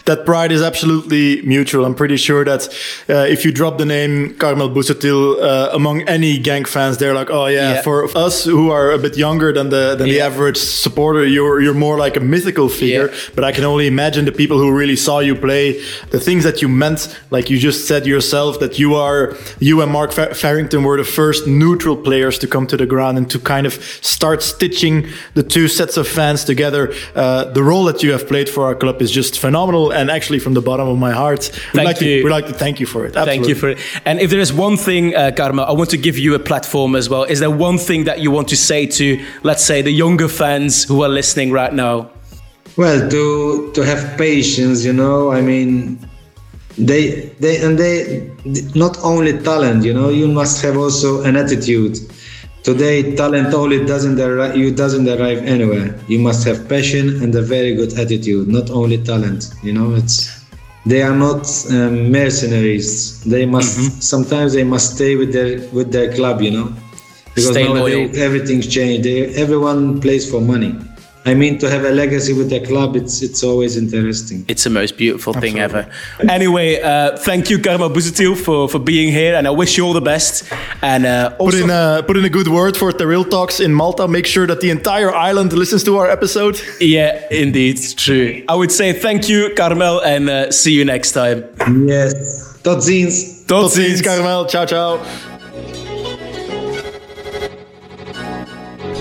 That pride is absolutely mutual. I'm pretty sure that uh, if you drop the name Carmel Busuttil uh, among any Genk fans, they're like, "Oh yeah." Yeah. For us who are a bit younger than the than the average supporter, you're you're more like a mythical figure. Yeah. But I can only imagine the people who really saw you play, the things that you meant. Like you just said yourself, that you are you and Mark Fa- Farrington were the first neutral players to come to the ground and to kind of start stitching the two sets of fans together. Uh, the role that you have played for our club is just phenomenal, and actually from the bottom of my heart, we'd Thank like to you. we'd like to thank you for it. Thank you for it. And if there is one thing, uh, Carmel, I want to give you a platform as well. Is there one thing that you want to say to, let's say, the younger fans who are listening right now? Well, to to have patience, you know. I mean, they they and they not only talent, you know. You must have also an attitude. Today, talent only doesn't arrive. You doesn't arrive anywhere. You must have passion and a very good attitude. Not only talent, you know. It's they are not um, mercenaries. They must sometimes they must stay with their with their club, you know. Because Stay nowadays loyal. everything's changed. They, everyone plays for money. I mean, to have a legacy with the club, it's it's always interesting. It's the most beautiful thing ever. Anyway, uh, thank you, Carmel Busuttil, for, for being here, and I wish you all the best. And uh, Put in, a, put in a good word for the Real Talks in Malta. Make sure that the entire island listens to our episode. yeah, indeed, it's true. I would say thank you, Carmel, and uh, see you next time. Yes. Tot ziens. Tot, Tot ziens, Carmel. Ciao, ciao.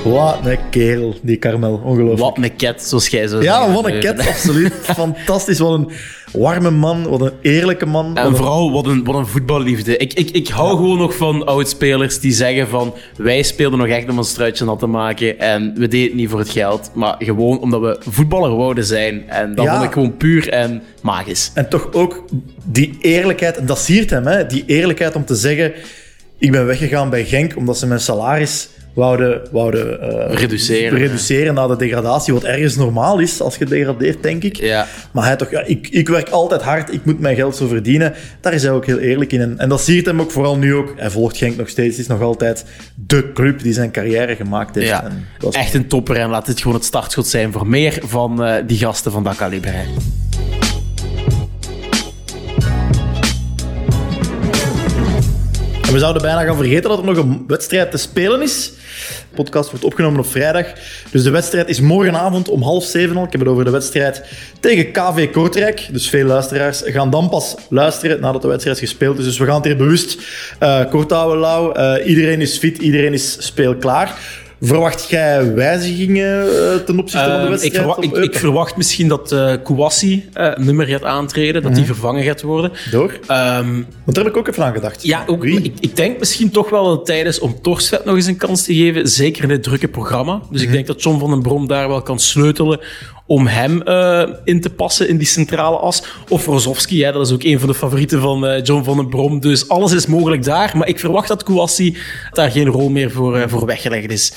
Wat een kerel, die Carmel. Ongelooflijk. Wat een ket, zoals jij zo Ja, wat een ket, absoluut. Fantastisch. Wat een warme man, wat een eerlijke man. En vooral, wat een, wat een voetballiefde. Ik, ik, ik hou gewoon nog van oudspelers die zeggen van... Wij speelden nog echt om een struitje nat te maken. En we deden het niet voor het geld. Maar gewoon omdat we voetballer wouden zijn. En dat Ja. vond ik gewoon puur en magisch. En toch ook die eerlijkheid, en dat siert hem, hè? die eerlijkheid om te zeggen: Ik ben weggegaan bij Genk omdat ze mijn salaris wouden, wouden eh, Reduceren, reduceren naar de degradatie, wat ergens normaal is als je degradeert, denk ik. Ja. Maar hij toch, ja, ik, ik werk altijd hard, ik moet mijn geld zo verdienen. Daar is hij ook heel eerlijk in. En, en dat ziet hem ook vooral nu ook. Hij volgt Genk nog steeds, het is nog altijd de club die zijn carrière gemaakt heeft. Ja, En dat is- echt een topper en laat dit gewoon het startschot zijn voor meer van eh, die gasten van dat kaliber. We zouden bijna gaan vergeten dat er nog een wedstrijd te spelen is. De podcast wordt opgenomen op vrijdag. Dus de wedstrijd is morgenavond om half zeven al. Ik heb het over de wedstrijd tegen KV Kortrijk. Dus veel luisteraars gaan dan pas luisteren nadat de wedstrijd gespeeld is. Dus we gaan het hier bewust eh, kort houden, Lau. Eh, iedereen is fit, iedereen is speelklaar. Verwacht jij wijzigingen eh, ten opzichte van de Ehm, wedstrijd? ik, verwa- op ik, verwacht misschien dat eh Kouassi niet meer gaat aantreden, dat die vervangen gaat worden. Door? Ehm, Want daar heb ik ook even aan gedacht. ja, ook, ik, ik denk misschien toch wel dat het tijd is om Torstvet nog eens een kans te geven. Zeker in dit drukke programma. Dus ik denk dat John van den Brom daar wel kan sleutelen om hem eh, in te passen in die centrale as. Of Rozovski, hè, dat is ook een van de favorieten van eh, John van den Brom. Dus alles is mogelijk daar. Maar ik verwacht dat Kouassi daar geen rol meer voor, eh, voor weggelegd is.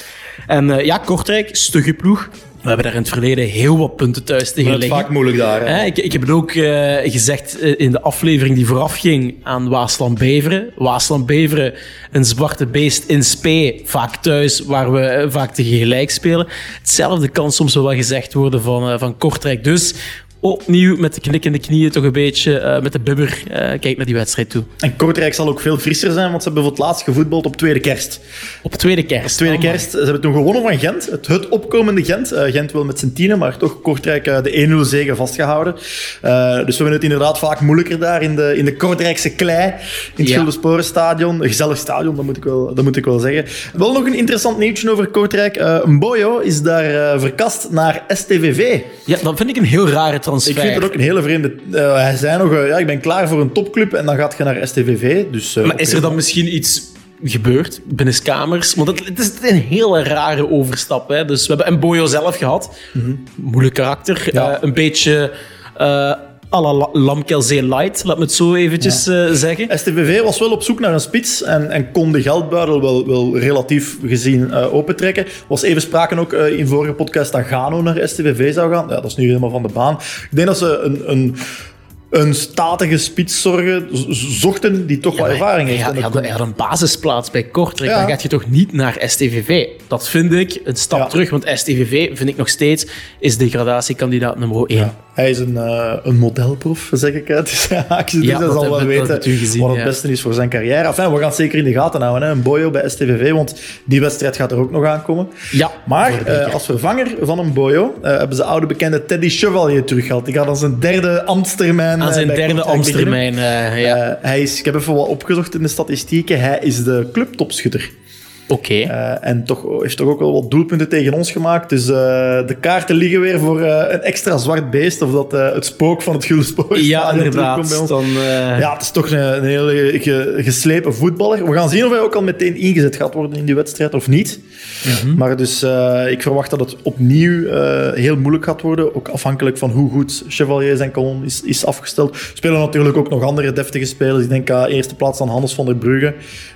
En ja, Kortrijk, stugge ploeg. We hebben daar in het verleden heel wat punten thuis tegen Maar het is liggen. vaak moeilijk daar. hè. Ik, ik heb het ook eh, gezegd eh, in de aflevering die voorafging aan Waasland-Beveren. Waasland-Beveren, een zwarte beest in spe, vaak thuis, waar we eh, vaak tegen gelijk spelen. Hetzelfde kan soms wel gezegd worden van, eh, van Kortrijk. Dus opnieuw met de knikkende knieën toch een beetje eh, met de bibber eh, kijk naar die wedstrijd toe. En Kortrijk zal ook veel frisser zijn, want ze hebben voor het laatst gevoetbald op tweede kerst. Op tweede kerst. Tweede Amai. kerst, ze hebben toen gewonnen van Gent. Het, het opkomende Gent. Eh, Gent wel met zijn tienen, maar toch Kortrijk de 1-0 zege vastgehouden. Eh, dus we hebben het inderdaad vaak moeilijker daar in de, in de Kortrijkse klei. In het Ja. Guldensporenstadion. Een gezellig stadion, dat moet, ik wel, dat moet ik wel zeggen. Wel nog een interessant nieuwtje over Kortrijk. Eh Mboyo is daar verkast naar STVV. Ja, dat vind ik een heel rare transfer. Ik vind het ook een hele vreemde... eh, hij zei nog, eh, ja, ik ben klaar voor een topclub en dan gaat je naar STVV. Dus, eh, Maar is er dan misschien iets gebeurd binnen kamers? Want het, het is een hele rare overstap. Hè? Dus we hebben Mboyo zelf gehad. Moeilijk karakter. Mhm. Ja. Eh, een beetje à la La- Lamkelzee light, laat me het zo eventjes eh, zeggen. STVV was wel op zoek naar een spits en, en kon de geldbuidel wel, wel relatief gezien eh, opentrekken. Er was even sprake ook eh, in vorige podcast dat Gano naar STVV zou gaan. Ja, dat is nu helemaal van de baan. Ik denk dat ze een, een, een statige spits zorgen, zochten die toch wat ervaring heeft. Hij had, dat hij had een basisplaats bij Kortrijk. Ja. Dan gaat je toch niet naar STVV. Dat vind ik een stap Ja. terug. Want STVV, vind ik nog steeds, is degradatiekandidaat nummer 1. Hij is een, eh, een modelproef, zeg ik uit. Dus ja, ik dus Ja, hij dat zal wel dat weten gezien, wat het ja. beste is voor zijn carrière. Enfin, we gaan het zeker in de gaten houden. Hè. Een Boyo bij STVV, want die wedstrijd gaat er ook nog aankomen. Ja, Maar eh, als vervanger van een Boyo eh, hebben ze oude bekende Teddy Chevalier teruggehaald. Die gaat aan zijn derde ambtstermijn Aan zijn derde ambtstermijn. ja. Hij is, ik heb even wat opgezocht in de statistieken. Hij is de clubtopschutter. Oké. Eh, en toch, heeft toch ook wel wat doelpunten tegen ons gemaakt. Dus eh, de kaarten liggen weer voor eh, een extra zwart beest. Of dat het spook van het Gulspoor ja, terugkomt bij inderdaad. ons. Dan, Ja, het is toch een, een hele ge- geslepen voetballer. We gaan zien of hij ook al meteen ingezet gaat worden in die wedstrijd of niet. Mhm. Maar dus ik verwacht dat het opnieuw heel moeilijk gaat worden. Ook afhankelijk van hoe goed Chevalier zijn kolom is, is afgesteld. Spelen natuurlijk ook nog andere deftige spelers. Ik denk aan eerste plaats aan Hannes van der Brugge.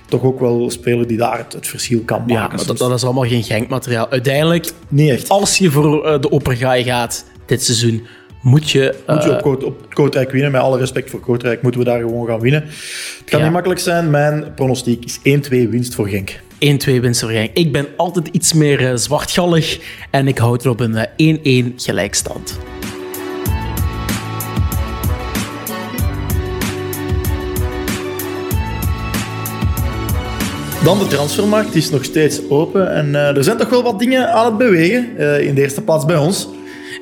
Toch ook wel speler die daar het, het verschil kan maken. ja, maar dat, dat is allemaal geen genkmateriaal. Uiteindelijk, Niet echt. als je voor eh, de oppergaai gaat dit seizoen, moet je... Moet je eh, op, Koot- op winnen. Met alle respect voor Kortrijk moeten we daar gewoon gaan winnen. Het kan Ja. niet makkelijk zijn. Mijn pronostiek is 1-2 winst voor Genk. 1-2 winst voor Genk. Ik ben altijd iets meer eh, zwartgallig en ik houd er op een eh, 1-1 gelijkstand. Dan de transfermarkt, is nog steeds open. En eh, er zijn toch wel wat dingen aan het bewegen. Eh, in de eerste plaats bij ons.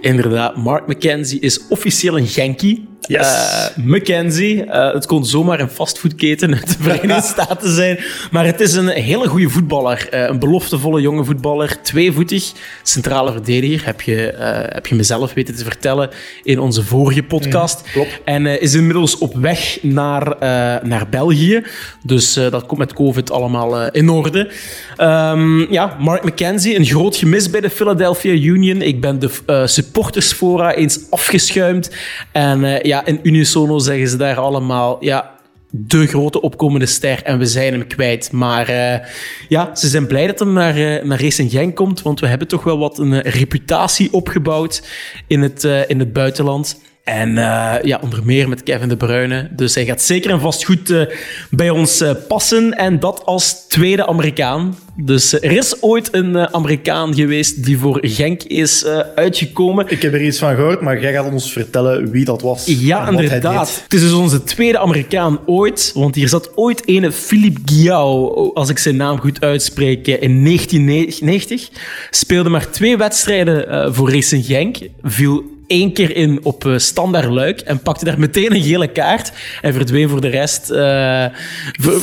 Inderdaad, Mark McKenzie is officieel een Genkie. Yes. Eh, McKenzie, eh, het kon zomaar een fastfoodketen uit de Verenigde Staten zijn. Maar het is een hele goede voetballer. Eh, een beloftevolle jonge voetballer. Tweevoetig, centrale verdediger. Heb je, heb je mezelf weten te vertellen in onze vorige podcast. klopt. En is inmiddels op weg naar, naar België. Dus dat komt met COVID allemaal in orde. Ehm, ja, Mark McKenzie, een groot gemis bij de Philadelphia Union. Ik ben de supportersfora eens afgeschuimd. En eh, ja, in unisono zeggen ze daar allemaal... Ja, de grote opkomende ster en we zijn hem kwijt. Maar uh, ja, ze zijn blij dat hij naar, uh, naar Racing Genk komt, want we hebben toch wel wat een reputatie opgebouwd in het, in het buitenland. En uh, ja, onder meer met Kevin De Bruyne. Dus hij gaat zeker en vast goed uh, bij ons uh, passen. En dat als tweede Amerikaan. Dus er is ooit een Amerikaan geweest die voor Genk is uitgekomen. Ik heb er iets van gehoord, maar jij gaat ons vertellen wie dat was. Ja, inderdaad. Het is dus onze tweede Amerikaan ooit. Want hier zat ooit ene Philippe Guiao, als ik zijn naam goed uitspreek, in 1990. Speelde maar twee wedstrijden voor Racing Genk. Viel één keer in op uh, standaard luik en pakte daar meteen een gele kaart en verdween voor de rest. Uh,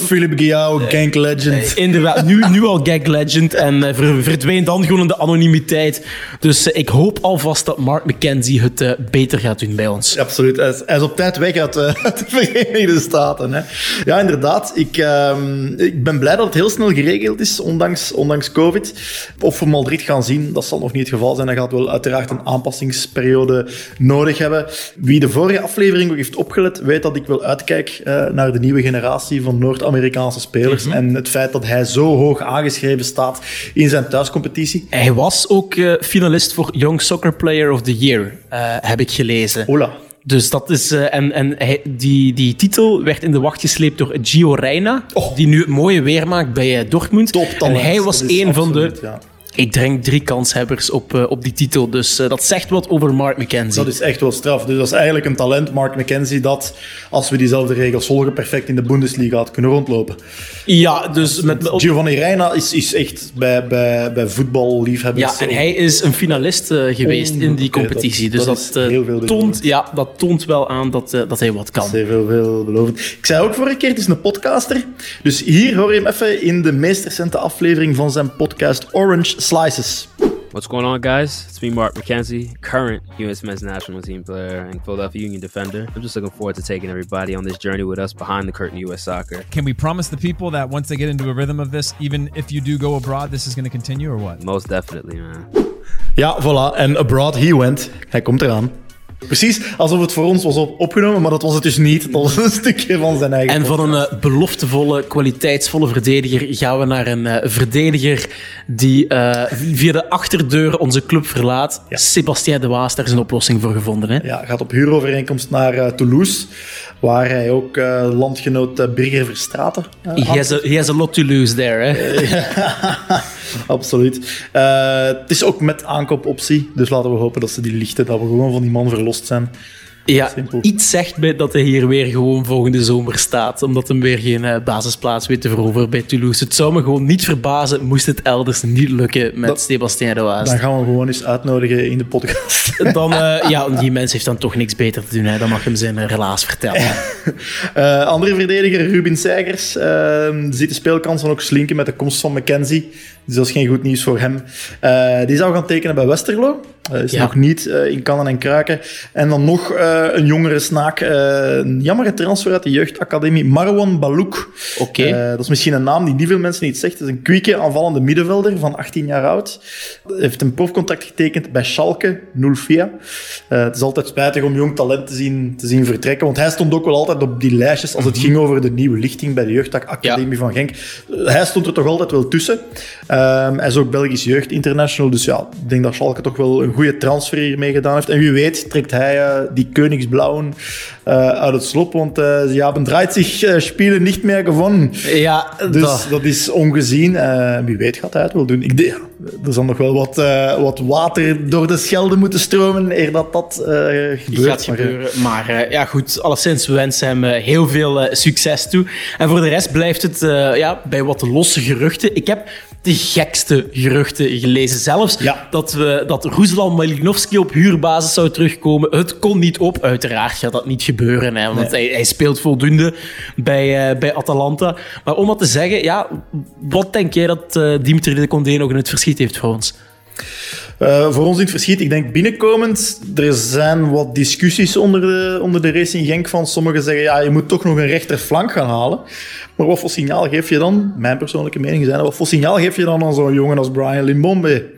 Philip Guiao, uh, Gank Legend. inderdaad, nu, nu al Gank Legend en verdween dan gewoon in de anonimiteit. Dus ik hoop alvast dat Mark McKenzie het beter gaat doen bij ons. absoluut. Hij is, hij is, op tijd weg uit, uit de Verenigde Staten. Hè. Ja, inderdaad. Ik, ehm, ik ben blij dat het heel snel geregeld is, ondanks, ondanks COVID. Of we Madrid gaan zien, dat zal nog niet het geval zijn. Dan gaat wel uiteraard een aanpassingsperiode nodig hebben. Wie de vorige aflevering ook heeft opgelet, weet dat ik wel uitkijk uh, naar de nieuwe generatie van Noord-Amerikaanse spelers. Mm -hmm. En het feit dat hij zo hoog aangeschreven staat in zijn thuiscompetitie. Hij was ook uh, finalist voor Young Soccer Player of the Year, heb ik gelezen. Ola. Dus dat is. Uh, en en hij, die, die titel werd in de wacht gesleept door Gio Reyna, oh. die nu het mooie weer maakt bij uh, Dortmund. Top en hij was een van de. Ja. Ik drink drie kanshebbers op, uh, op die titel. Dus uh, dat zegt wat over Mark McKenzie. Dat is echt wel straf. Dus dat is eigenlijk een talent, Mark McKenzie, dat als we diezelfde regels volgen, perfect in de Bundesliga had kunnen rondlopen. Ja, dus met... Giovanni Reina is, is echt bij, bij, bij voetballiefhebbers... Ja, en hij is een finalist uh, geweest in die competitie. dus dat, dat toont, ja, dat toont wel aan dat, dat hij wat kan. Dat is heel veelbelovend. Ik zei ook vorige keer, het is een podcaster. Dus hier hoor je hem even in de meest recente aflevering van zijn podcast Orange Slices. What's going on, guys? It's me, Mark McKenzie, current U.S. men's national team player and Philadelphia Union defender. I'm just looking forward to taking everybody on this journey with us behind the curtain U.S. soccer. Can we promise the people that once they get into a rhythm of this, even if you do go abroad, this is going to continue or what? Most definitely, man. Ja, voilà. En abroad he went. Hij komt eraan. Precies alsof het voor ons was op opgenomen, maar dat was het dus niet. Dat was een stukje van zijn eigen. En van een uh, beloftevolle, kwaliteitsvolle verdediger gaan we naar een uh, verdediger die uh, via de achterdeur onze club verlaat. Ja. Sebastien de Waas, daar is een oplossing voor gevonden. Hè? Ja, gaat op huurovereenkomst naar Toulouse, waar hij ook landgenoot Birger Verstraten he, has a, he has a lot to lose there. Hè? Absoluut. het is ook met aankoopoptie, dus laten we hopen dat ze die lichten, dat we gewoon van die man zijn. Ja, Simpel. iets zegt mij dat hij hier weer gewoon volgende zomer staat. Omdat hij weer geen uh, basisplaats weet te veroveren bij Toulouse. Het zou me gewoon niet verbazen moest het elders niet lukken met dat, Sebastien de Waas. Dan gaan we gewoon eens uitnodigen in de podcast. Dan, uh, ja, die mens heeft dan toch niks beter te doen. Hè. Dan mag hem zijn relaas vertellen. uh, andere verdediger, Ruben Seigers, ziet de speelkansen ook slinken met de komst van McKenzie. Dus dat is geen goed nieuws voor hem. die zou gaan tekenen bij Westerlo. Uh, is ja. nog niet uh, in kannen en kruiken. En dan nog uh, een jongere snaak. een jammere transfer uit de jeugdacademie. Marwan Balouk. Okay. dat is misschien een naam die niet veel mensen niet zegt. Het is een kwieke aanvallende middenvelder van 18 jaar oud. Hij heeft een profcontract getekend bij Schalke 04. het is altijd spijtig om jong talent te zien, te zien vertrekken. Want hij stond ook wel altijd op die lijstjes als het ging over de nieuwe lichting bij de jeugdacademie ja. van Genk. Hij stond er toch altijd wel tussen. hij is ook Belgisch jeugd international. Dus ja, ik denk dat Schalke toch wel een goede transfer hiermee gedaan heeft. En wie weet trekt hij uh, die Koningsblauwen uh, uit het slop, want uh, ze hebben draait zich spelen niet meer gewonnen. Ja, dus dat, dat is ongezien. wie weet gaat hij het wel doen. Ik denk, er zal nog wel wat, wat water door de Schelde moeten stromen eer dat dat gebeurt. Gaat gebeuren. Maar, maar ja, goed, alleszins, we wensen hem heel veel succes toe. En voor de rest blijft het ja, bij wat losse geruchten. Ik heb de gekste geruchten gelezen. Zelfs ja. dat, we, dat Ruslan Malinovski op huurbasis zou terugkomen. Het kon niet op. Uiteraard gaat dat niet gebeuren, hè, want nee. hij, hij, speelt voldoende bij, uh, bij Atalanta. Maar om wat te zeggen, ja, wat denk jij dat uh, Dimitri de Condé nog in het verschiet heeft voor ons? Uh, voor ons in het verschiet, ik denk binnenkomend, er zijn wat discussies onder de, onder de Racing Genk van sommigen zeggen, ja, je moet toch nog een rechterflank gaan halen. Maar wat voor signaal geef je dan, mijn persoonlijke mening zijn, wat voor signaal geef je dan aan zo'n jongen als Brian Limbombe?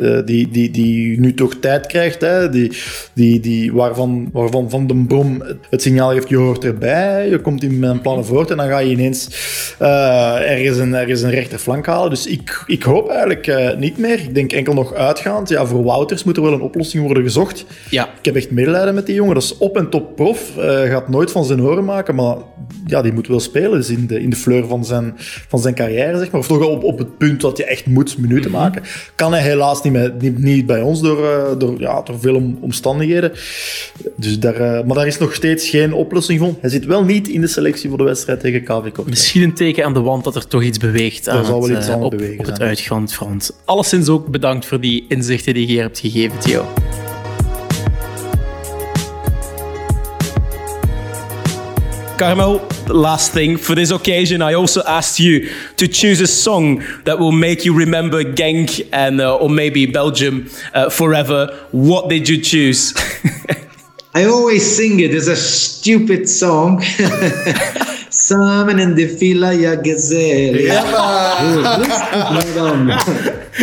Eh, die, die, die nu toch tijd krijgt, hè? Die, die, die, waarvan, waarvan Van den Brom het signaal geeft, je hoort erbij, je komt in mijn plannen voort en dan ga je ineens eh, ergens, een, ergens een rechterflank halen. Dus ik, ik hoop eigenlijk eh, niet meer. Ik denk enkel nog uitgaand. Ja, voor Wouters moet er wel een oplossing worden gezocht. Ja. Ik heb echt medelijden met die jongen. Dat is op en top prof. Gaat nooit van zijn oren maken, maar ja, die moet wel spelen. Dus in de, in de fleur van zijn, van zijn carrière, zeg maar. Of toch op, op het punt dat je echt moet minuten maken. Kan hij helaas niet, met, niet, niet bij ons door, eh, door, ja, door veel om- omstandigheden. Dus daar, eh, maar daar is nog steeds geen oplossing voor. Hij zit wel niet in de selectie voor de wedstrijd tegen KV Kortrijk. Misschien een teken aan de wand dat er toch iets beweegt aan zal wel het, iets eh, aan het op, bewegen op het zijn. uitgaand front. Alleszins ook bedankt voor die inzichten die je hier hebt gegeven, Theo. Carmel, last thing. For this occasion, I also asked you to choose a song that will make you remember Genk and uh, or maybe Belgium uh, forever. What did you choose? I always sing it. It's a stupid song. Salmon in the fila ya gazelle.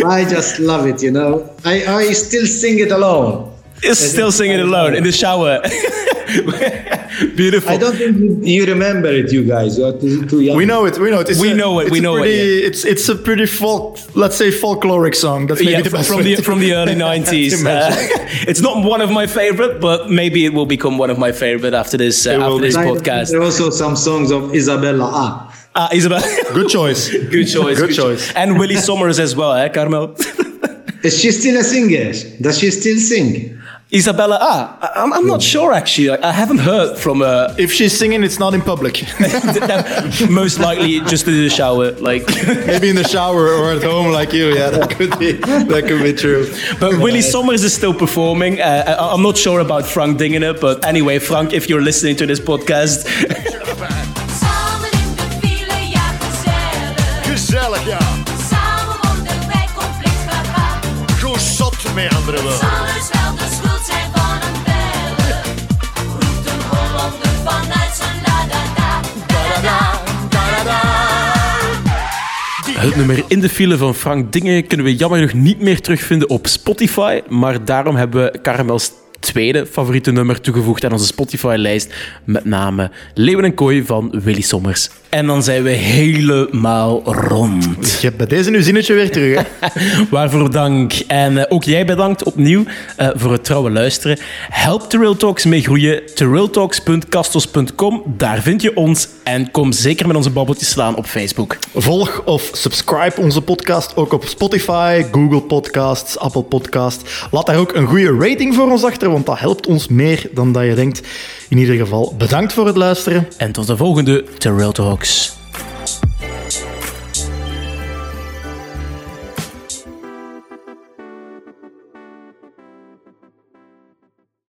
I just love it, you know. I, I still sing it alone. You still singing alone in the shower. Beautiful. I don't think you- you remember it, you guys. You are too, too young. We know it. We know it. It's We a- know it, it's we a know it, pretty, It's it's a pretty folk, let's say folkloric song. That's maybe yeah, the from, best from way the from the early nineties. mention. it's not one of my favorite, but maybe it will become one of my favorite after this uh, It will after be. this There podcast. are also some songs of Isabella Ah. Ah, Isabel, Good choice. good choice, Good choice. and Willy Sommers as well, eh, Carmel. Is she still a singer? Does she still sing? Isabella, ah, I- I'm, I'm not sure actually. Like, I haven't heard from her. If she's singing, it's not in public. Most likely just in the shower, like. maybe in the shower or at home, like you. Yeah, that could be. That could be true. But Willy Sommers is still performing. Uh, I- I'm not sure about Frank Dingenen, but anyway, Frank, if you're listening to this podcast, Het nummer In de file van Frank Dingen kunnen we jammer genoeg niet meer terugvinden op Spotify. Maar daarom hebben we Caramels tweede favoriete nummer toegevoegd aan onze Spotify-lijst. Met name Leeuwen en Kooi van Willy Sommers. En dan zijn we helemaal rond. Je hebt bij deze nu zinnetje weer terug. Hè? Waarvoor dank. En eh, ook jij bedankt opnieuw eh, voor het trouwe luisteren. Help Trail Talks mee groeien. Trailtalks.castos.com, daar vind je ons. En kom zeker met onze babbeltjes slaan op Facebook. Volg of subscribe onze podcast ook op Spotify, Google Podcasts, Apple Podcasts. Laat daar ook een goede rating voor ons achter, want dat helpt ons meer dan dat je denkt. In ieder geval, bedankt voor het luisteren. En tot de volgende Trail Talks. Bronx.